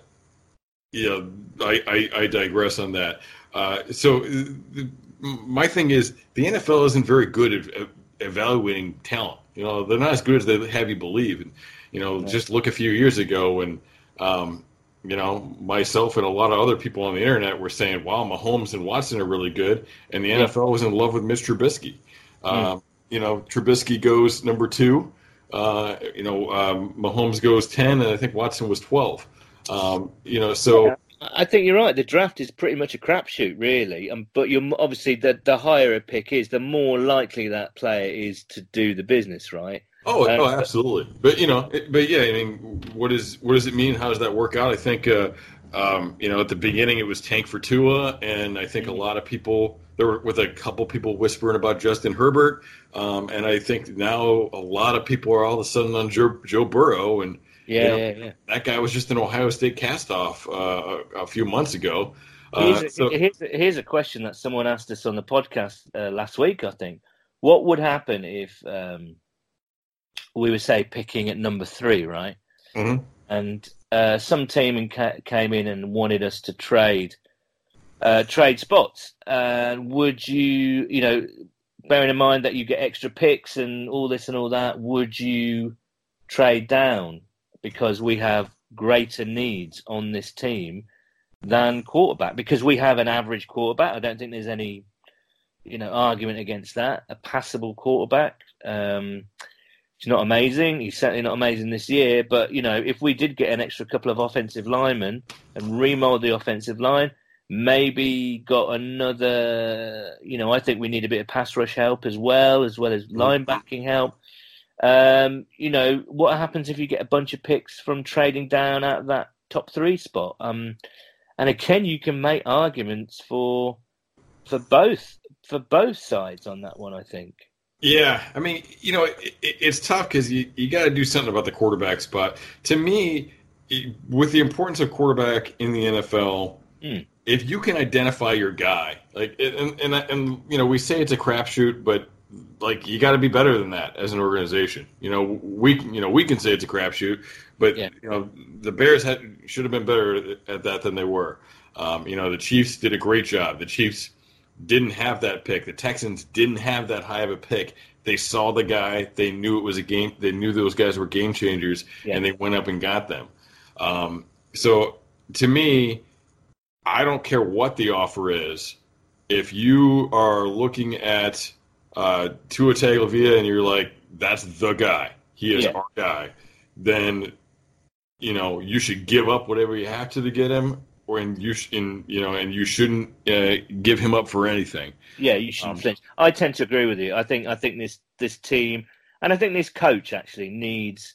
know, I, I, I digress on that. Uh, so uh, my thing is, the NFL isn't very good at, at evaluating talent. You know, they're not as good as they have you believe. And you know, just look a few years ago when. Um, you know, myself and a lot of other people on the internet were saying, "Wow, Mahomes and Watson are really good," and the NFL was in love with Mitch Trubisky. Um, you know, Trubisky goes number two. Uh, you know, um, Mahomes goes ten, and I think Watson was twelve. Um, you know, so I think you're right. The draft is pretty much a crapshoot, really. Um, but you're obviously the the higher a pick is, the more likely that player is to do the business, right? Oh, Uh, oh, absolutely. But you know, it, but yeah, I mean, what is what does it mean? How does that work out? I think, uh, um, you know, at the beginning it was tank for Tua, and I think a lot of people there were with a couple people whispering about Justin Herbert, um, and I think now a lot of people are all of a sudden on Joe, Joe Burrow, and Yeah, you know, yeah, yeah. that guy was just an Ohio State castoff uh, a, a few months ago. Here's, Uh, a, so, here's, a, here's a question that someone asked us on the podcast uh, last week. I think what would happen if um, we were say picking at number three, right? Mhm. And uh, some team in ca- came in and wanted us to trade uh, trade spots. Uh, would you, you know, bearing in mind that you get extra picks and all this and all that, would you trade down because we have greater needs on this team than quarterback? Because we have an average quarterback. I don't think there's any, you know, argument against that. A passable quarterback. Um, he's not amazing. He's certainly not amazing this year. But you know, if we did get an extra couple of offensive linemen and remold the offensive line, maybe got another. You know, I think we need a bit of pass rush help as well, as well as linebacking help. Um, you know, what happens if you get a bunch of picks from trading down of that top three spot? Um, and again, you can make arguments for for both for both sides on that one. I think. Yeah, I mean, you know, it, it, it's tough because you, you got to do something about the quarterback spot. To me, with the importance of quarterback in the NFL, Mm. If you can identify your guy, like, and and, and you know, we say it's a crapshoot, but like you got to be better than that as an organization. You know, we you know we can say it's a crapshoot, but Yeah. you know the Bears had should have been better at that than they were. Um, you know, the Chiefs did a great job. The Chiefs didn't have that pick. The Texans didn't have that high of a pick. They saw the guy. They knew it was a game. They knew those guys were game changers, Yeah. and they went up and got them. Um, so to me, I don't care what the offer is. If you are looking at uh, Tua Tagovailoa and you're like, "That's the guy. He is Yeah. our guy," then you know you should give up whatever you have to to get him, or and you sh- in you know, and you shouldn't uh, give him up for anything. Yeah, you should Um, flinch. I tend to agree with you. I think I think this this team and I think this coach actually needs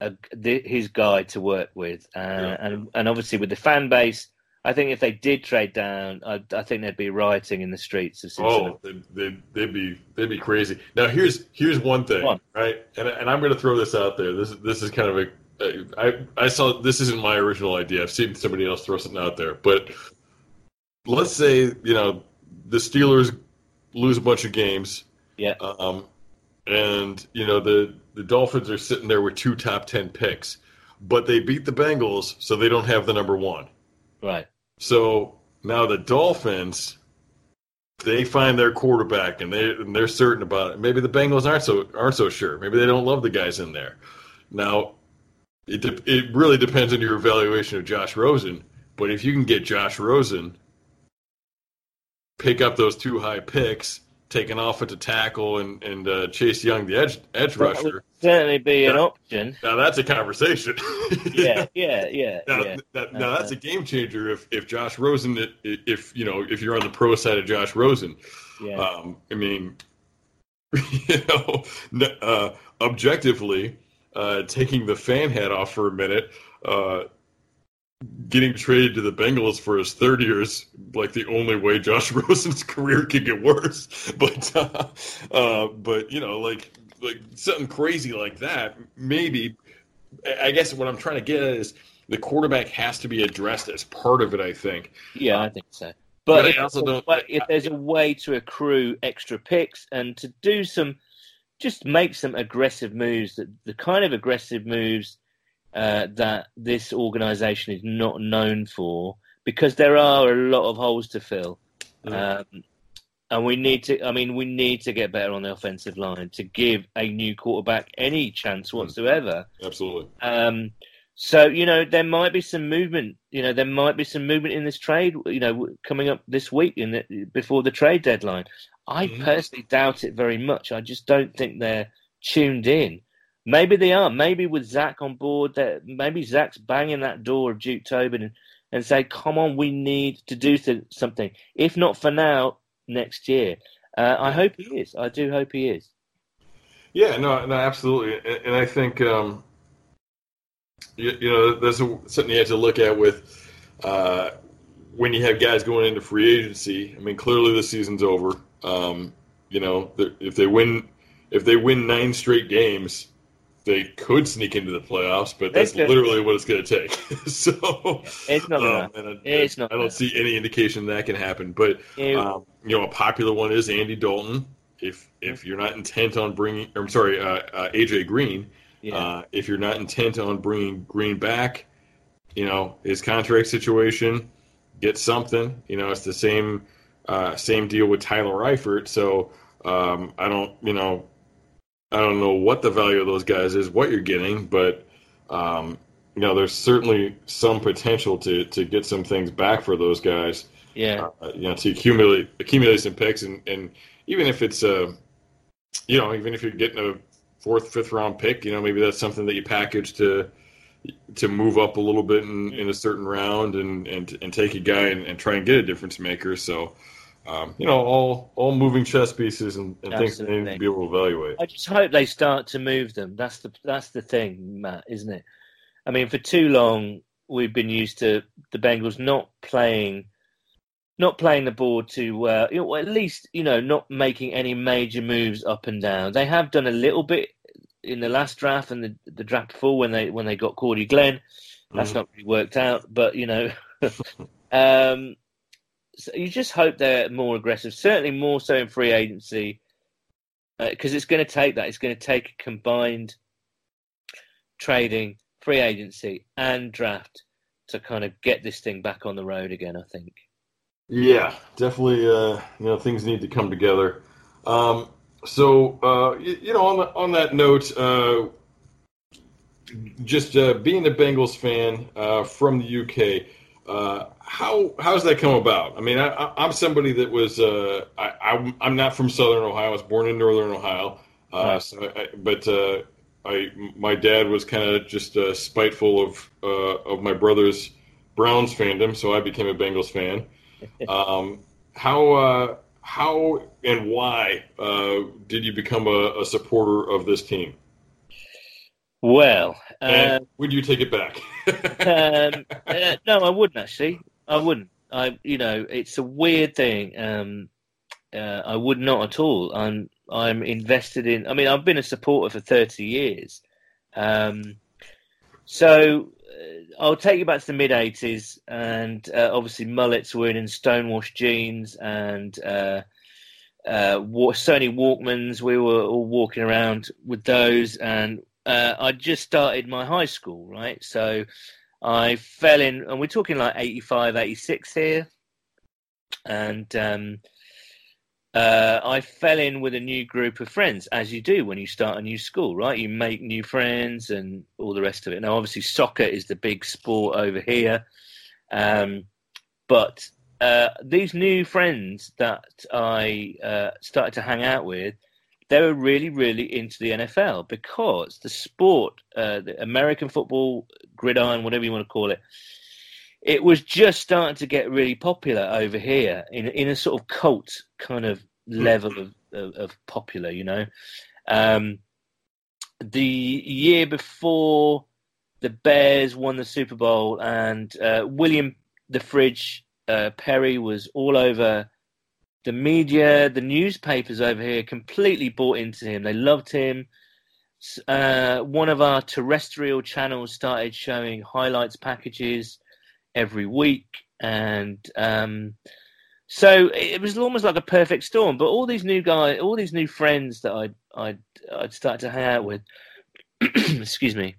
a, the, his guy to work with, uh, Yeah. and and obviously with the fan base, I think if they did trade down, I, I think there'd be rioting in the streets of Cincinnati. Oh, they'd, they'd, they'd be they'd be crazy. Now here's here's one thing, One. right? And and I'm going to throw this out there. This is this is kind of a I I saw this isn't my original idea. I've seen somebody else throw something out there, but let's say you know the Steelers lose a bunch of games, Yeah. um, and you know the the Dolphins are sitting there with two top ten picks, but they beat the Bengals, so they don't have the number one. Right. So now the Dolphins, they find their quarterback and they and they're certain about it. Maybe the Bengals aren't so aren't so sure. Maybe they don't love the guys in there. Now, it de- it really depends on your evaluation of Josh Rosen. But if you can get Josh Rosen, pick up those two high picks, take at offensive tackle, and and uh, Chase Young, the edge edge rusher. certainly be an Yeah. option. Now that's a conversation. Yeah, yeah, yeah, Now, yeah. that, now that's a game changer if, if Josh Rosen if you know if you're on the pro side of Josh Rosen. yeah. Um, I mean, you know, uh, objectively, uh, taking the fan hat off for a minute, uh, getting traded to the Bengals for his third year is like the only way Josh Rosen's career could get worse. But uh, uh, but you know, like like something crazy like that, maybe. I- guess what I'm trying to get at is the quarterback has to be addressed as part of it. I think. Yeah, I think so. But But, I also don't- but if there's a way to accrue extra picks and to do some, just make some aggressive moves, that the kind of aggressive moves uh, that this organization is not known for, because there are a lot of holes to fill. Um, and we need to, I mean, we need to get better on the offensive line to give a new quarterback any chance whatsoever. Absolutely. Um, so you know there might be some movement. You know there might be some movement in this trade. You know coming up this week in the, before the trade deadline. I Mhm. personally doubt it very much. I just don't think they're tuned in. Maybe they are. Maybe with Zach on board, that maybe Zach's banging that door of Duke Tobin and, and say, "Come on, we need to do th- something. If not for now, next year." Uh, I hope he is. I do hope he is. Yeah, no, no, absolutely, and, and I think um, you, you know that's a, something you have to look at with uh, when you have guys going into free agency. I mean, clearly the season's over. Um, you know, if they win, if they win nine straight games, they could sneak into the playoffs, but that's literally what it's going to take. so, It's not um, I, It's not I don't enough. see any indication that can happen. But um, you know, a popular one is Andy Dalton. If if you're not intent on bringing, I'm sorry, uh, uh, AJ Green. Yeah. Uh, if you're not intent on bringing Green back, you know his contract situation, get something. You know, it's the same uh, same deal with Tyler Eifert. So um, I don't, you know, I don't know what the value of those guys is, what you're getting, but um, you know, there's certainly some potential to to get some things back for those guys yeah. uh, you know, to accumulate accumulate some picks, and, and even if it's uh, you know, even if you're getting a fourth, fifth round pick, you know, maybe that's something that you package to to move up a little bit in, in a certain round, and and and take a guy and, and try and get a difference maker. So. Um, you know, all all moving chess pieces and, and things they need to be able to evaluate. I just hope they start to move them. That's the that's the thing, Matt, isn't it? I mean, for too long we've been used to the Bengals not playing, not playing the board too well. You know, at least you know not making any major moves up and down. They have done a little bit in the last draft and the the draft before when they when they got Cordy Glenn. That's Mhm. not really worked out, but you know. um, you just hope they're more aggressive, certainly more so in free agency, because it's going to take that. It's going to take a combined trading, free agency, and draft to kind of get this thing back on the road again. I think. Yeah, definitely. Uh, you know, things need to come together. Um, so, uh, you, you know, on the, on that note, uh, just uh, being a Bengals fan uh, from the UK, uh, how how's that come about? I mean, I, I, I'm somebody that was uh, I, I'm, I'm not from Southern Ohio. I was born in Northern Ohio, uh, Right. so I, but uh, I my dad was kind of just uh, spiteful of uh, of my brother's Browns fandom, so I became a Bengals fan. Um, how uh, how and why uh, did you become a, a supporter of this team? Well, And um, would you take it back? um, uh, no, I wouldn't actually. I wouldn't. I, you know, it's a weird thing. Um, uh, I would not at all. I'm, I'm invested in. I mean, I've been a supporter for thirty years. Um, so uh, I'll take you back to the mid '80s, and uh, obviously mullets were in, in stonewashed jeans and uh, uh, Sony Walkmans. We were all walking around with those, and uh, I just started my high school, right? So I fell in, and we're talking like 85, 86 here. And um, uh, I fell in with a new group of friends, as you do when you start a new school, right? You make new friends and all the rest of it. Now, obviously, soccer is the big sport over here. Um, but uh, these new friends that I uh, started to hang out with, they were really, really into the NFL because the sport, uh, the American football, gridiron, whatever you want to call it, it was just starting to get really popular over here in in a sort of cult kind of level of, of, of popular, you know. Um, the year before the Bears won the Super Bowl and uh, William the Fridge uh, Perry was all over the media, the newspapers over here completely bought into him. They loved him. Uh, one of our terrestrial channels started showing highlights packages every week, and um, so it was almost like a perfect storm. But all these new guys, all these new friends that I'd I'd, I'd started to hang out with, excuse me,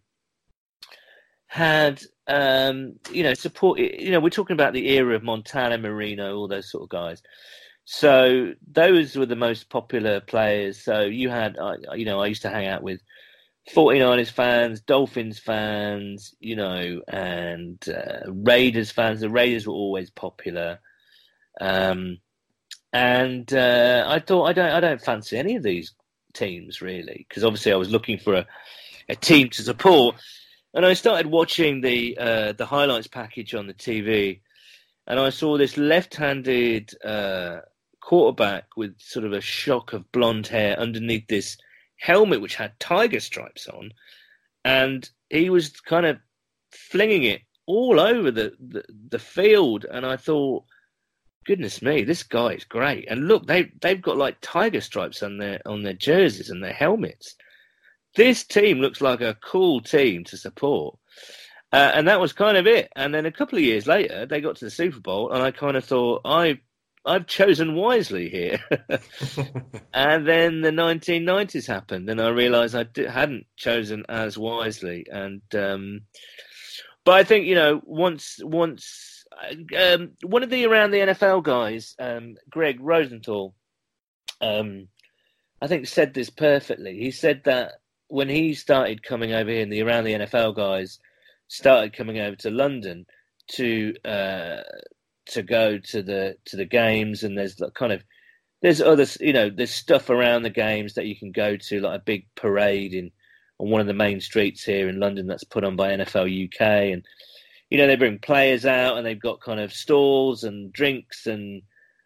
had um, you know support. You know, we're talking about the era of Montana, Marino, all those sort of guys. So those were the most popular players. So you had, you know, I used to hang out with 49ers fans, Dolphins fans, you know, and uh, Raiders fans. The Raiders were always popular. Um, and uh, I thought I don't I don't fancy any of these teams really because obviously I was looking for a, a team to support, and I started watching the uh, the highlights package on the TV, and I saw this left-handed uh, quarterback with sort of a shock of blonde hair underneath this helmet which had tiger stripes on, and he was kind of flinging it all over the, the, the field, and I thought, goodness me, this guy is great. And look, they they've got like tiger stripes on their on their jerseys and their helmets. This team looks like a cool team to support. Uh, and that was kind of it. And then a couple of years later, they got to the Super Bowl, and I kind of thought, I I've chosen wisely here. and then the 1990s happened, and I realised I d- hadn't chosen as wisely. And um, but I think you know once once um, one of the around the NFL guys, um, Greg Rosenthal, um, I think said this perfectly. He said that when he started coming over here, and the around the NFL guys started coming over to London to uh, to go to the to the games, and there's kind of there's other you know there's stuff around the games that you can go to, like a big parade in on one of the main streets here in London that's put on by NFL UK, and you know they bring players out and they've got kind of stalls and drinks and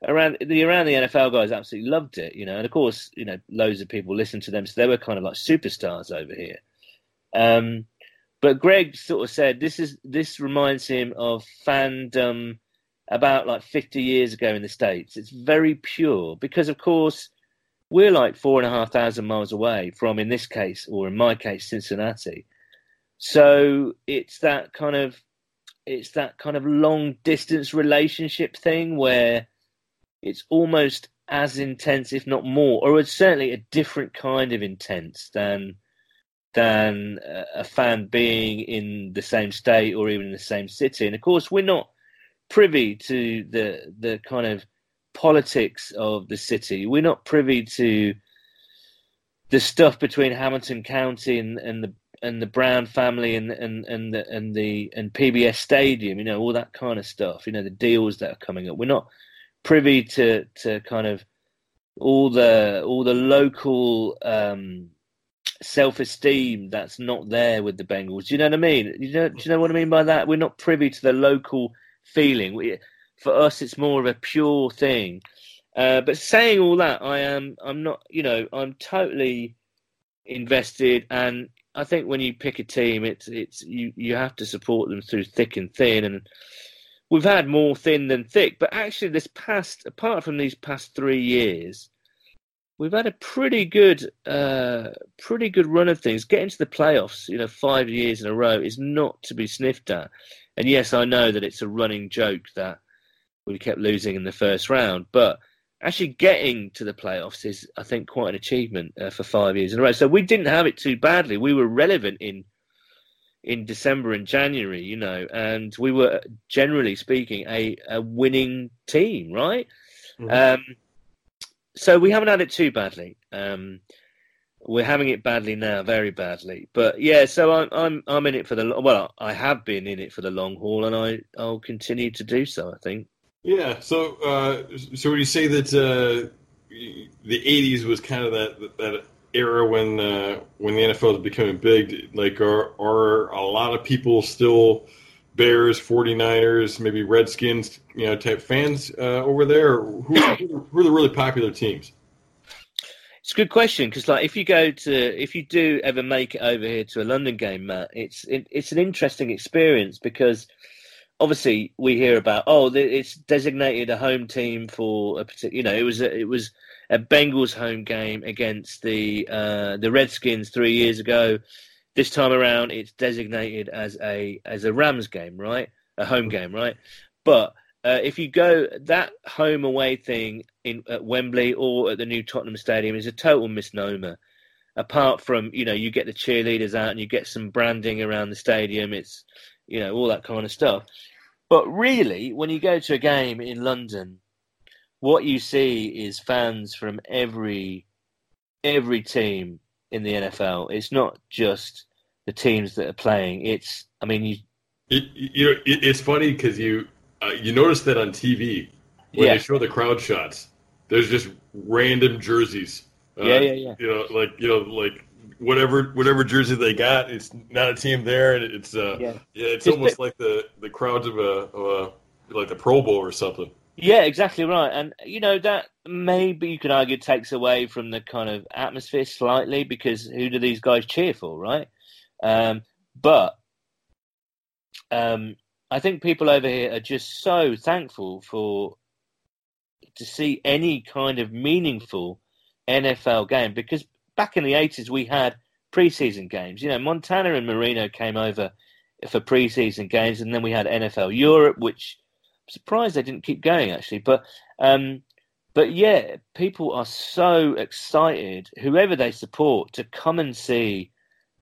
around the around the NFL guys absolutely loved it, you know, and of course you know loads of people listened to them, so they were kind of like superstars over here. Um, but Greg sort of said this is this reminds him of fandom about like 50 years ago in the States. It's very pure because, of course, we're like four and a half thousand miles away from, in this case, or in my case, Cincinnati. So it's that kind of it's that kind of long distance relationship thing where it's almost as intense, if not more, or it's certainly a different kind of intense than than a fan being in the same state or even in the same city. And of course, we're not privy to the the kind of politics of the city. We're not privy to the stuff between Hamilton County and, and the and the Brown family and and and the and the and PBS Stadium. You know all that kind of stuff. You know the deals that are coming up. We're not privy to to kind of all the all the local um, self esteem that's not there with the Bengals. Do you know what I mean? You know, do you know what I mean by that? We're not privy to the local feeling. For us, it's more of a pure thing. Uh, but saying all that, I am I'm not you know I'm totally invested, and I think when you pick a team, it's it's you you have to support them through thick and thin. And we've had more thin than thick. But actually, this past, apart from these past three years, we've had a pretty good, uh, pretty good run of things. Getting to the playoffs, you know, five years in a row is not to be sniffed at. And yes, I know that it's a running joke that we kept losing in the first round, but actually getting to the playoffs is, I think, quite an achievement uh, for five years in a row. So we didn't have it too badly. We were relevant in in December and January, you know, and we were generally speaking a, a winning team, right? Mm-hmm. Um, so we haven't had it too badly. Um, we're having it badly now, very badly. But yeah, so I'm I'm I'm in it for the well. I have been in it for the long haul, and I I'll continue to do so. I think. Yeah. So uh, so would you say that uh, the '80s was kind of that that era when uh, when the NFL was becoming big? Like, are are a lot of people still Bears, 49ers, maybe Redskins, you know, type fans uh, over there? Who, who are the really popular teams? It's a good question because, like, if you go to, if you do ever make it over here to a London game, Matt, it's it, it's an interesting experience because obviously we hear about oh, it's designated a home team for a particular, you know, it was a, it was a Bengals home game against the uh, the Redskins three years ago. This time around, it's designated as a as a Rams game, right? A home game, right? But uh, if you go that home away thing in at Wembley or at the new Tottenham Stadium is a total misnomer. Apart from you know you get the cheerleaders out and you get some branding around the stadium, it's you know all that kind of stuff. But really, when you go to a game in London, what you see is fans from every every team in the NFL. It's not just the teams that are playing. It's I mean you. It, you know, it, it's funny because you uh, you notice that on TV when yeah. they show the crowd shots, there's just random jerseys. Uh, yeah, yeah, yeah. You know, like you know, like whatever whatever jersey they got, it's not a team there, and it's uh, yeah, yeah it's, it's almost bit... like the the crowds of a, of a like the Pro Bowl or something. Yeah, exactly right. And you know that maybe you could argue takes away from the kind of atmosphere slightly because who do these guys cheer for, right? Um, but um, I think people over here are just so thankful for to see any kind of meaningful NFL game because back in the eighties we had preseason games. You know, Montana and Marino came over for preseason games, and then we had NFL Europe, which surprised they didn't keep going actually. But um, but yeah, people are so excited, whoever they support, to come and see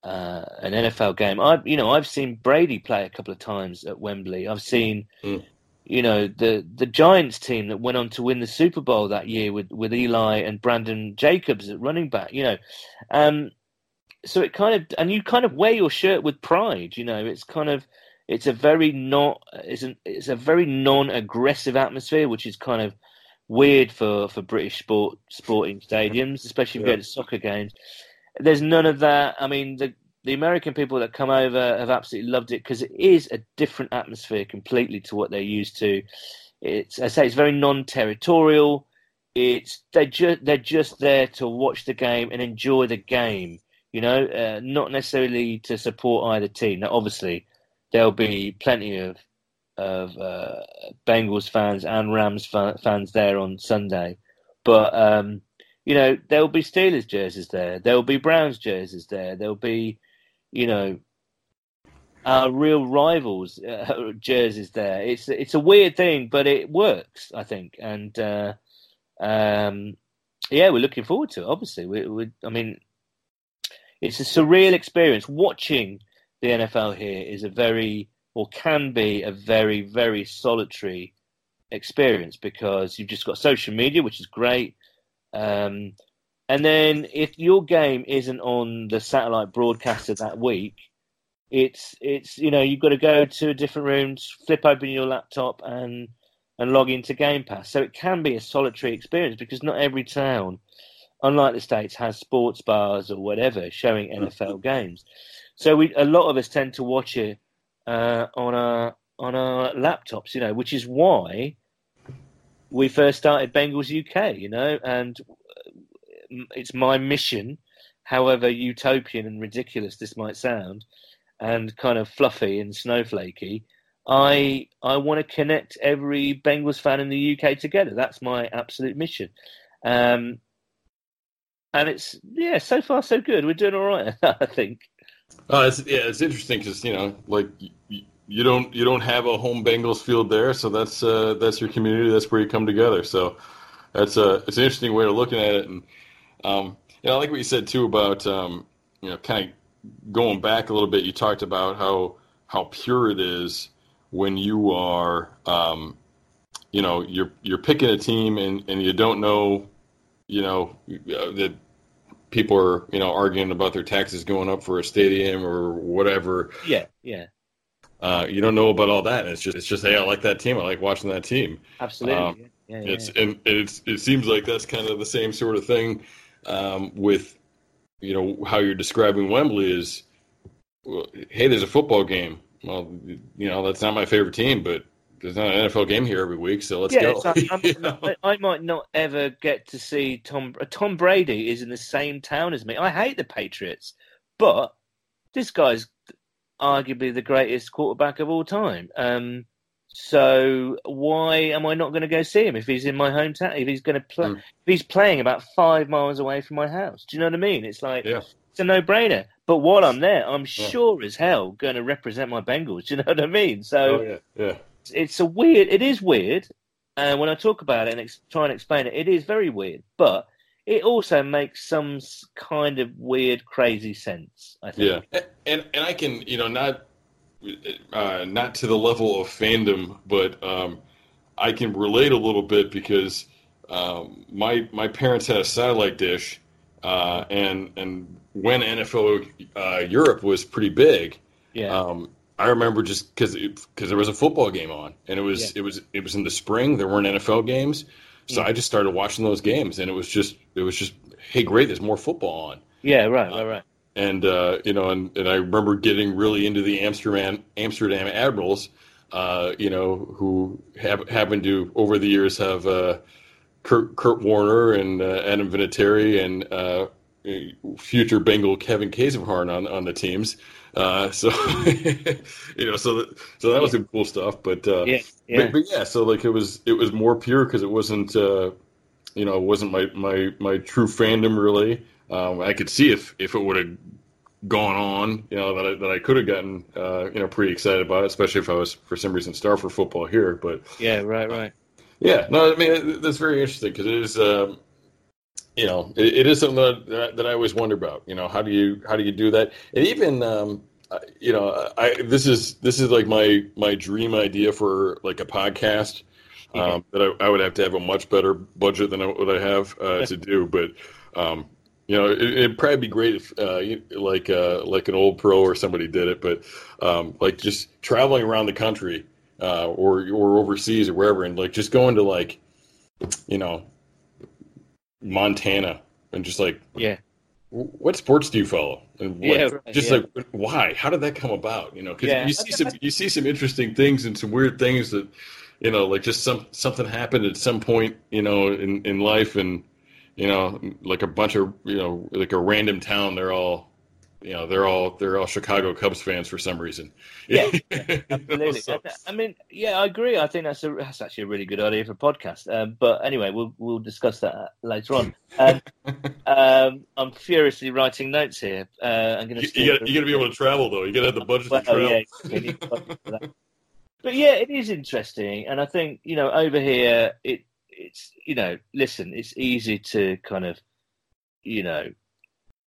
uh, an NFL game. I you know I've seen Brady play a couple of times at Wembley. I've seen. Mm. You know the the Giants team that went on to win the Super Bowl that year with, with Eli and Brandon Jacobs at running back. You know, um, so it kind of and you kind of wear your shirt with pride. You know, it's kind of it's a very not it's an it's a very non-aggressive atmosphere, which is kind of weird for for British sport sporting stadiums, especially if you go to soccer games. There's none of that. I mean, the the American people that come over have absolutely loved it because it is a different atmosphere completely to what they're used to. It's I say it's very non-territorial. It's they're just they're just there to watch the game and enjoy the game. You know, uh, not necessarily to support either team. Now, obviously, there'll be plenty of of uh, Bengals fans and Rams fans there on Sunday, but um, you know there'll be Steelers jerseys there, there'll be Browns jerseys there, there'll be you know our real rivals uh, jerseys there. It's it's a weird thing, but it works, I think, and uh, um, yeah, we're looking forward to it. Obviously, we, we, I mean, it's a surreal experience watching the NFL here is a very or can be a very very solitary experience because you've just got social media, which is great. Um, and then if your game isn't on the satellite broadcaster that week, it's it's you know you've got to go to a different room, flip open your laptop, and and log into Game Pass. So it can be a solitary experience because not every town, unlike the states, has sports bars or whatever showing NFL games. So we a lot of us tend to watch it uh, on our on our laptops, you know, which is why we first started Bengals UK, you know, and it's my mission, however utopian and ridiculous this might sound, and kind of fluffy and snowflakey. I I want to connect every Bengals fan in the UK together. That's my absolute mission. Um, and it's yeah, so far so good. We're doing all right, I think. Oh, it's, yeah, it's interesting because you know, like you, you don't you don't have a home Bengals field there, so that's uh, that's your community. That's where you come together. So that's a it's an interesting way of looking at it. And um, you know, I like what you said too about um, you know, kind of going back a little bit. You talked about how how pure it is when you are, um, you know, you're you're picking a team and and you don't know, you know, that people are you know arguing about their taxes going up for a stadium or whatever. Yeah, yeah. Uh, you don't know about all that. It's just it's just hey, I like that team. I like watching that team. Absolutely. Um, yeah, yeah, it's and it's it seems like that's kind of the same sort of thing um, with you know how you're describing Wembley is. Well, hey, there's a football game. Well, you know that's not my favorite team, but there's not an NFL game here every week, so let's yeah, go. So I, I, might not ever get to see Tom. Tom Brady is in the same town as me. I hate the Patriots, but this guy's arguably the greatest quarterback of all time. Um, so why am I not going to go see him if he's in my hometown? If he's going to play, mm. if he's playing about five miles away from my house, do you know what I mean? It's like yeah. it's a no-brainer. But while I'm there, I'm yeah. sure as hell going to represent my Bengals. Do you know what I mean? So oh, yeah, yeah. It's a weird. It is weird, and when I talk about it and ex- try and explain it, it is very weird. But it also makes some kind of weird, crazy sense. I think. Yeah, and and I can you know not uh, not to the level of fandom, but um, I can relate a little bit because um, my my parents had a satellite dish, uh, and and when NFL uh, Europe was pretty big, yeah. Um, I remember just because because there was a football game on, and it was yeah. it was it was in the spring. There weren't NFL games, so yeah. I just started watching those games, and it was just it was just hey, great, there's more football on. Yeah, right, right, right and uh, you know, and, and I remember getting really into the Amsterdam Amsterdam Admirals, uh, you know, who have happened to over the years have uh, Kurt, Kurt Warner and uh, Adam Vinatieri and uh, future Bengal Kevin Kaesviharn on on the teams. Uh, so you know, so that, so that was some cool stuff. But, yeah, yeah. But, but, yeah, so like it was it was more pure because it wasn't uh, you know it wasn't my my my true fandom really. Um, I could see if if it would have gone on, you know, that I, that I could have gotten, uh, you know, pretty excited about it, especially if I was for some reason star for football here. But yeah, right, right. Yeah, no, I mean that's very interesting because it is, um, you know, it, it is something that, that I always wonder about. You know, how do you how do you do that? And even, um, you know, I this is this is like my my dream idea for like a podcast. Um, that I, I, would have to have a much better budget than what I have uh, to do, but um, you know, it, would probably be great if, uh, like, uh, like an old pro or somebody did it, but um, like just traveling around the country uh, or or overseas or wherever, and like just going to like, you know, Montana and just like, yeah, what sports do you follow? And what, yeah, right, just yeah. like why? How did that come about? You know, because yeah. you see some you see some interesting things and some weird things that, you know, like just some something happened at some point, you know, in in life and you know, like a bunch of you know, like a random town. They're all, you know, they're all they're all Chicago Cubs fans for some reason. Yeah, yeah absolutely. so. I mean, yeah, I agree. I think that's a that's actually a really good idea for a podcast. Um, but anyway, we'll we'll discuss that later on. Um, um, I'm furiously writing notes here. Uh, I'm going to. You, got to be able to travel though. You got to have the budget well, to travel. Yeah, but yeah, it is interesting, and I think you know over here it it's you know, listen, it's easy to kind of, you know,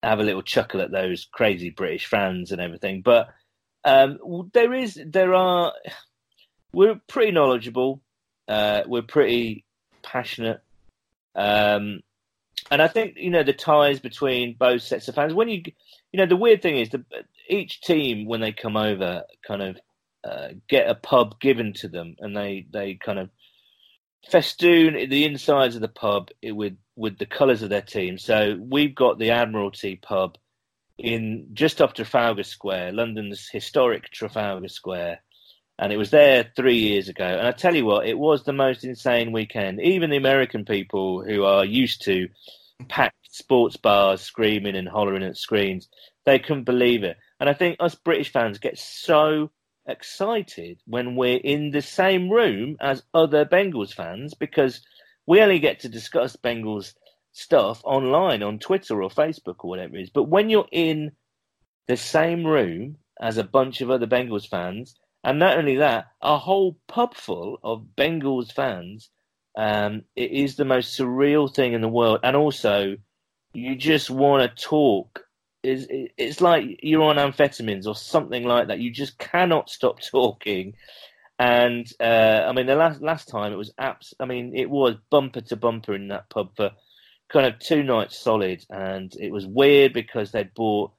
have a little chuckle at those crazy British fans and everything, but um, there is there are we're pretty knowledgeable, uh, we're pretty passionate, um, and I think you know the ties between both sets of fans. When you you know the weird thing is that each team when they come over kind of uh, get a pub given to them, and they they kind of festoon the insides of the pub with with the colours of their team. So we've got the Admiralty pub in just off Trafalgar Square, London's historic Trafalgar Square. And it was there three years ago. And I tell you what, it was the most insane weekend. Even the American people who are used to packed sports bars screaming and hollering at screens, they couldn't believe it. And I think us British fans get so excited when we're in the same room as other Bengals fans because we only get to discuss Bengals stuff online on Twitter or Facebook or whatever it is. But when you're in the same room as a bunch of other Bengals fans, and not only that, a whole pub full of Bengals fans, um, it is the most surreal thing in the world. And also, you just want to talk. It's, it's like you're on amphetamines or something like that. You just cannot stop talking. And uh, I mean, the last last time it was apps. I mean, it was bumper to bumper in that pub for kind of two nights solid, and it was weird because they'd bought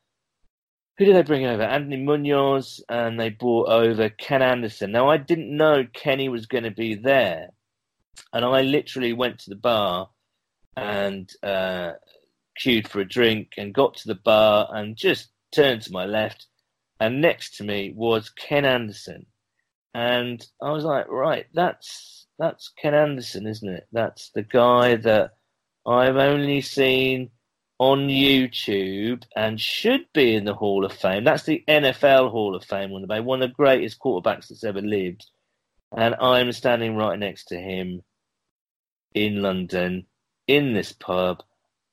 who did they bring over? Anthony Munoz, and they brought over Ken Anderson. Now I didn't know Kenny was going to be there, and I literally went to the bar and uh, queued for a drink, and got to the bar and just turned to my left, and next to me was Ken Anderson, and I was like, right, that's that's Ken Anderson, isn't it? That's the guy that I've only seen on YouTube and should be in the Hall of Fame. That's the NFL Hall of Fame, one of the, one of the greatest quarterbacks that's ever lived. And I'm standing right next to him in London in this pub.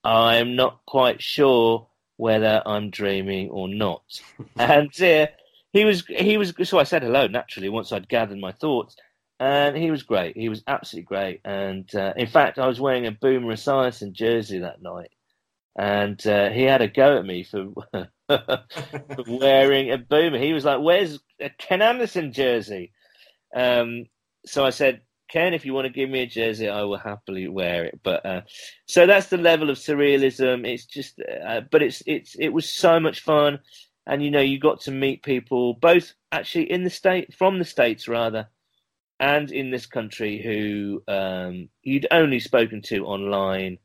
I'm not quite sure whether I'm dreaming or not. and uh, he was he was so I said hello naturally once I'd gathered my thoughts and he was great. He was absolutely great. And uh, in fact, I was wearing a Boomer Esiason jersey that night, and uh, he had a go at me for, wearing a Boomer. He was like, "Where's a Ken Anderson jersey?" Um, so I said, "Ken, if you want to give me a jersey, I will happily wear it." But uh, so that's the level of surrealism. It's just, uh, but it's it's it was so much fun, and you know, you got to meet people both actually in the state from the states rather and in this country who um, you'd only spoken to online,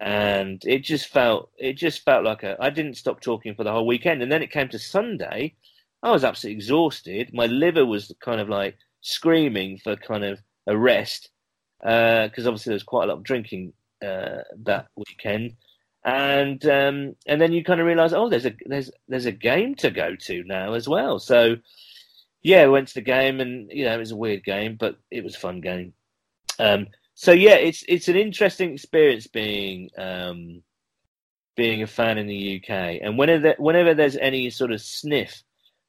and it just felt it just felt like a. I didn't stop talking for the whole weekend, and then it came to Sunday. I was absolutely exhausted. My liver was kind of like screaming for kind of a rest because uh, obviously there was quite a lot of drinking uh, that weekend, and um, and then you kind of realise, oh, there's a there's there's a game to go to now as well. So yeah, went to the game, and you know it was a weird game, but it was a fun game. Um, so yeah, it's it's an interesting experience being um, being a fan in the UK, and whenever whenever there's any sort of sniff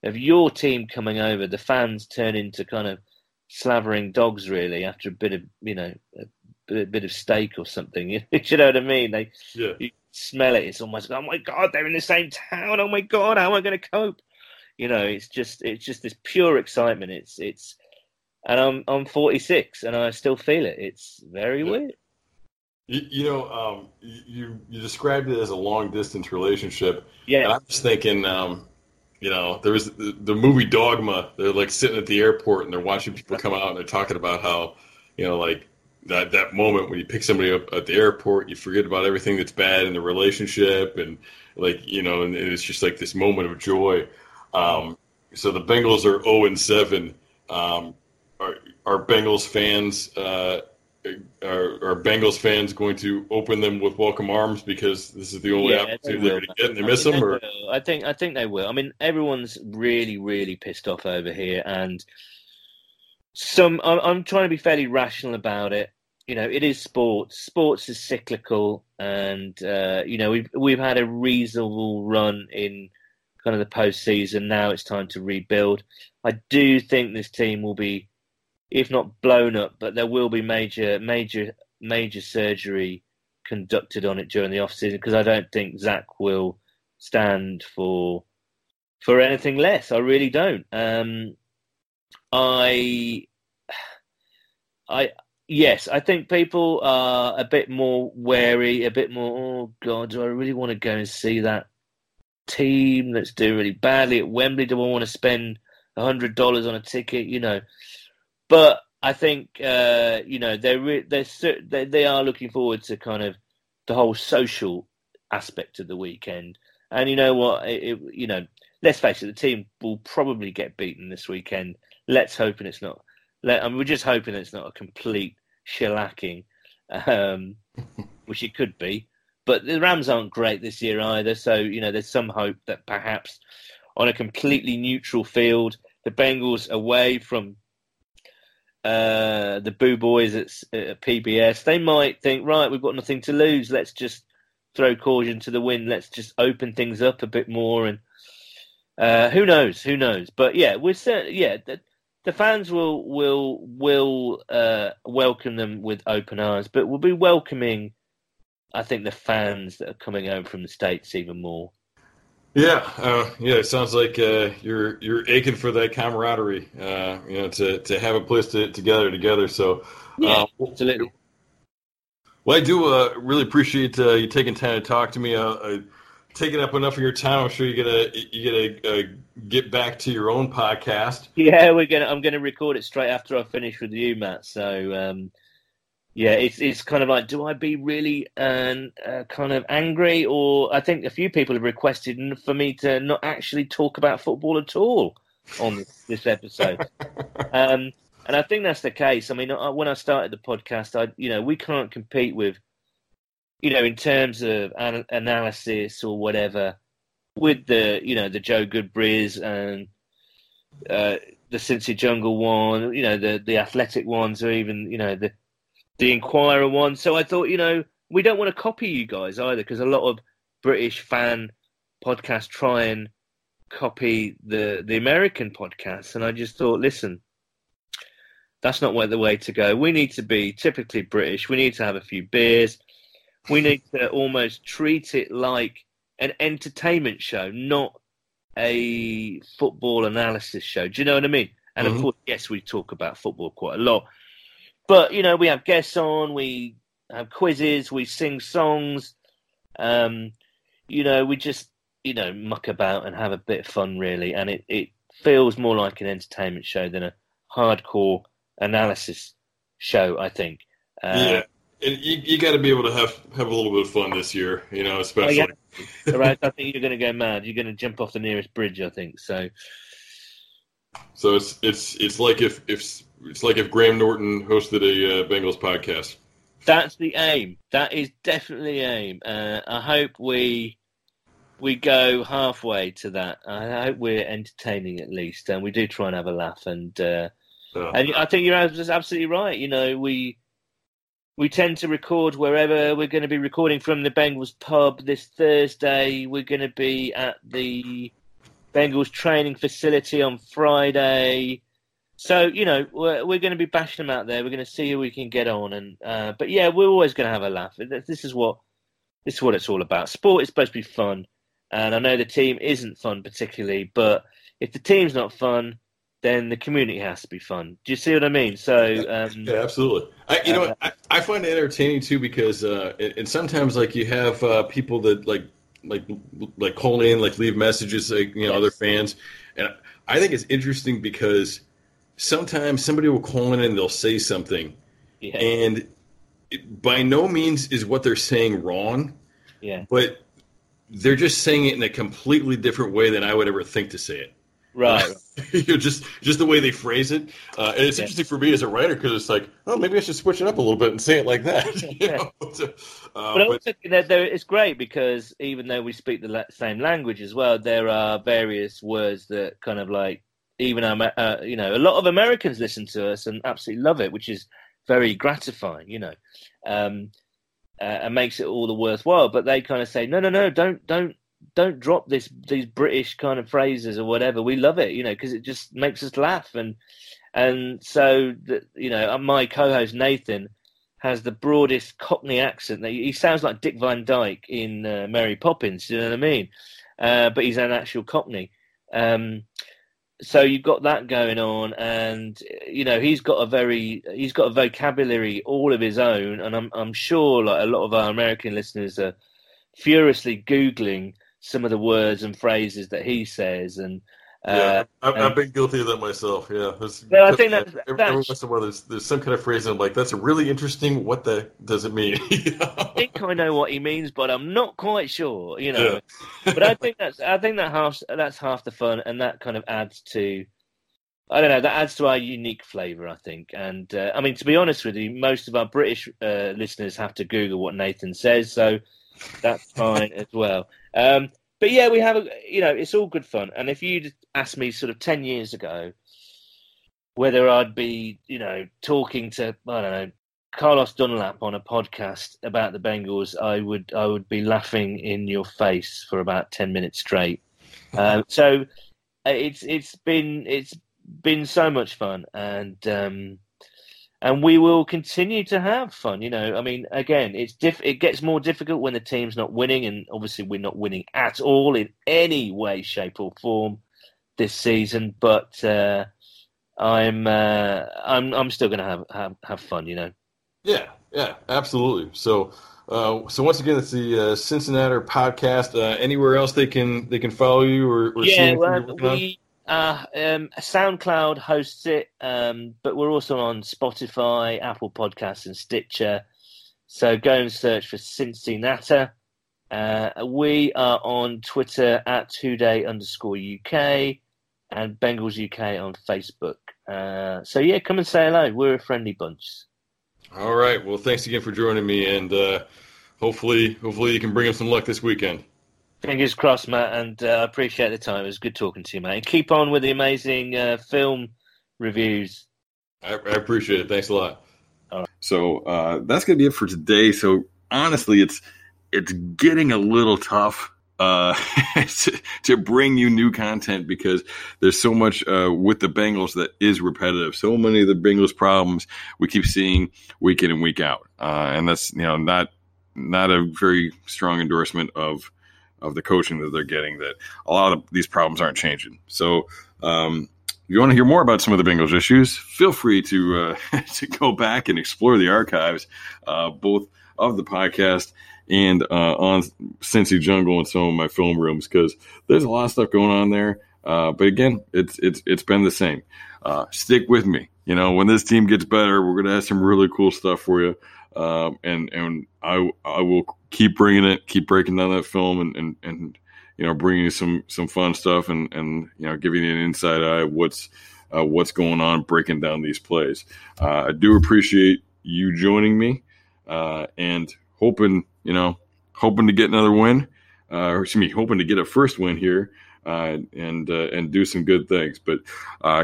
of your team coming over, the fans turn into kind of slavering dogs really after a bit of you know a bit, bit of steak or something. you know what I mean? They yeah. you smell it. It's almost oh my god, they're in the same town. Oh my god, how am I going to cope? You know, it's just it's just this pure excitement. It's it's, and I'm I'm 46 and I still feel it. It's very yeah. weird. You, you know, um, you you described it as a long distance relationship. Yeah, I was thinking, um, you know, there was the, the, movie Dogma. They're like sitting at the airport and they're watching people come out and they're talking about how, you know, like that that moment when you pick somebody up at the airport, you forget about everything that's bad in the relationship and like you know, and it's just like this moment of joy. Um, so the Bengals are 0 and 7. Um, are, are Bengals fans uh, are, are, Bengals fans going to open them with welcome arms because this is the only yeah, opportunity they are going to get and they I miss them? They or? I think I think they will. I mean, everyone's really really pissed off over here, and some I'm, I'm trying to be fairly rational about it. You know, it is sports. Sports is cyclical, and uh, you know we've we've had a reasonable run in kind of the postseason. Now it's time to rebuild. I do think this team will be, if not blown up, but there will be major, major, major surgery conducted on it during the off season because I don't think Zach will stand for for anything less. I really don't. Um, I, I, yes, I think people are a bit more wary, a bit more. Oh God, do I really want to go and see that team that's doing really badly at Wembley? Do I want to spend hundred dollars on a ticket? You know, but I think uh, you know they're re- they're they, they are looking forward to kind of the whole social aspect of the weekend. And you know what? It, it, you know, let's face it, the team will probably get beaten this weekend. Let's hope it's not. Let, I mean, we're just hoping it's not a complete shellacking, um, which it could be. But the Rams aren't great this year either, so you know there's some hope that perhaps on a completely neutral field the Bengals away from uh, the Boo Boys at, at PBS, they might think, right, we've got nothing to lose. Let's just throw caution to the wind. Let's just open things up a bit more. And uh, who knows? Who knows? But yeah, we're certain, yeah. The, the fans will will will uh, welcome them with open arms, but we'll be welcoming, I think, the fans that are coming over from the states even more. Yeah, uh, yeah. It sounds like uh, you're you're aching for that camaraderie. Uh, you know, to, to have a place to, to gather together. So, yeah, uh, absolutely. Well, I do uh, really appreciate uh, you taking time to talk to me. Uh, taking up enough of your time. I'm sure you're gonna you gonna uh, get back to your own podcast. Yeah, we're gonna. I'm gonna record it straight after I finish with you, Matt. So um, yeah, it's it's kind of like, do I be really uh, uh, kind of angry, or I think a few people have requested for me to not actually talk about football at all on this, this episode. um, and I think that's the case. I mean, when I started the podcast, I you know we can't compete with, you know, in terms of an- analysis or whatever, with the you know the Joe Goodberries and uh, the Cincy Jungle one, you know the the athletic ones, or even you know the the Inquirer one. So I thought, you know, we don't want to copy you guys either, because a lot of British fan podcasts try and copy the the American podcasts, and I just thought, listen that's not the way to go. We need to be typically British. We need to have a few beers. We need to almost treat it like an entertainment show, not a football analysis show. Do you know what I mean? And mm-hmm. of course, yes, we talk about football quite a lot. But, you know, we have guests on, we have quizzes, we sing songs. Um, you know, we just, you know, muck about and have a bit of fun, really. And it, it feels more like an entertainment show than a hardcore analysis show. I think. Uh, yeah, and you, you got to be able to have have a little bit of fun this year. You know, especially. Oh, yeah. right, I think you're going to go mad. You're going to jump off the nearest bridge. I think so. So it's it's it's like if if it's like if Graham Norton hosted a uh, Bengals podcast. That's the aim. That is definitely the aim. Uh, I hope we we go halfway to that. I hope we're entertaining at least, and we do try and have a laugh. And uh, and I think you're absolutely right. You know, we we tend to record wherever we're going to be recording from the Bengals pub this Thursday. We're going to be at the Bengals training facility on Friday. So you know we're, we're going to be bashing them out there. We're going to see who we can get on, and uh, but yeah, we're always going to have a laugh. This is what this is what it's all about. Sport is supposed to be fun, and I know the team isn't fun particularly, but if the team's not fun, then the community has to be fun. Do you see what I mean? So um, yeah, absolutely. I, you know, uh, I, I, find it entertaining too because uh, and sometimes like you have uh, people that like like like call in, like leave messages, like you know, yes. other fans, and I think it's interesting because sometimes somebody will call in and they'll say something, yeah. and it, by no means is what they're saying wrong. Yeah, but they're just saying it in a completely different way than I would ever think to say it. Right. you just just the way they phrase it, uh, and it's yeah. interesting for me as a writer because it's like, oh, maybe I should switch it up a little bit and say it like that. You know? so, uh, but also, but... it's great because even though we speak the same language as well, there are various words that kind of like even our, uh, you know, a lot of Americans listen to us and absolutely love it, which is very gratifying. You know. Um, uh, and makes it all the worthwhile. But they kind of say, no, no, no, don't, don't, don't drop this these British kind of phrases or whatever. We love it, you know, because it just makes us laugh. And and so the, you know, uh, my co-host Nathan has the broadest Cockney accent. He sounds like Dick Van Dyke in uh, Mary Poppins. You know what I mean? Uh, but he's an actual Cockney. Um, so you've got that going on, and you know he's got a very he's got a vocabulary all of his own, and I'm I'm sure like a lot of our American listeners are furiously googling some of the words and phrases that he says and yeah, uh, I've, I've, been guilty of that myself. Yeah, there's, I think that every, every once in a while there's, there's some kind of phrase I'm like, that's really interesting. What the does it mean? I think I know what he means, but I'm not quite sure. You know, yeah. but I think that's I think that half that's half the fun, and that kind of adds to. I don't know. That adds to our unique flavour, I think. And uh, I mean, to be honest with you, most of our British uh, listeners have to Google what Nathan says, so that's fine as well. Um, but yeah, we have a, you know, it's all good fun. And if you'd asked me sort of ten years ago whether I'd be, you know, talking to I don't know Carlos Dunlap on a podcast about the Bengals, I would I would be laughing in your face for about ten minutes straight. Um, so uh, it's it's been it's been so much fun, and um, and we will continue to have fun. You know, I mean, again, it's diff- it gets more difficult when the team's not winning, and obviously we're not winning at all in any way, shape, or form this season. But uh, I'm uh, I'm I'm still going to have, have have fun. You know. Yeah, yeah, absolutely. So, uh, so once again, it's the uh, CinciNatter podcast. Uh, anywhere else they can they can follow you or, or yeah, well, we uh, um, SoundCloud hosts it, um, but we're also on Spotify, Apple Podcasts, and Stitcher. So go and search for CinciNatter. Uh, we are on Twitter at Day underscore UK and Bengals UK on Facebook. Uh, so yeah, come and say hello. We're a friendly bunch. All right. Well, thanks again for joining me, and uh, hopefully, hopefully you can bring us some luck this weekend. Fingers crossed, Matt, and uh, I appreciate the time. It was good talking to you, mate. And keep on with the amazing uh, film reviews. I, I, appreciate it. Thanks a lot. Right. So uh, that's going to be it for today. So honestly, it's it's getting a little tough uh, to, to, bring you new content because there's so much uh, with the Bengals that is repetitive. So many of the Bengals problems we keep seeing week in and week out, uh, and that's you know not not a very strong endorsement of of the coaching that they're getting. That a lot of these problems aren't changing. So. Um, if you want to hear more about some of the Bengals issues, feel free to uh, to go back and explore the archives, uh, both of the podcast and uh, on Cincy Jungle and some of my film rooms because there's a lot of stuff going on there. Uh, but again, it's it's it's been the same. Uh, stick with me. You know, when this team gets better, we're gonna have some really cool stuff for you. Um, and and I I will keep bringing it, keep breaking down that film, and and, and you know, bringing you some some fun stuff, and and you know, giving you an inside eye of what's uh, what's going on, breaking down these plays. Uh, I do appreciate you joining me, uh, and hoping you know, hoping to get another win, uh, or excuse me, hoping to get a first win here. Uh, and uh, and do some good things. But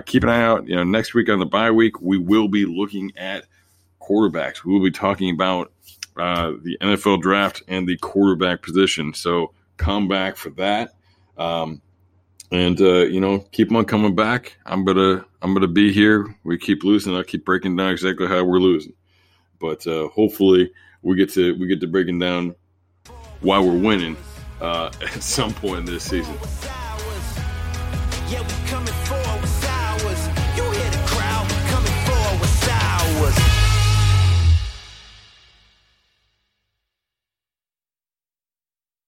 keep an eye out. You know, next week on the bye week, we will be looking at quarterbacks. We will be talking about uh, the NFL draft and the quarterback position. So come back for that. Um, and uh, you know, keep on coming back. I'm gonna I'm gonna be here. We keep losing. I'll keep breaking down exactly how we're losing. But uh, hopefully we get to we get to breaking down why we're winning uh, at some point in this season.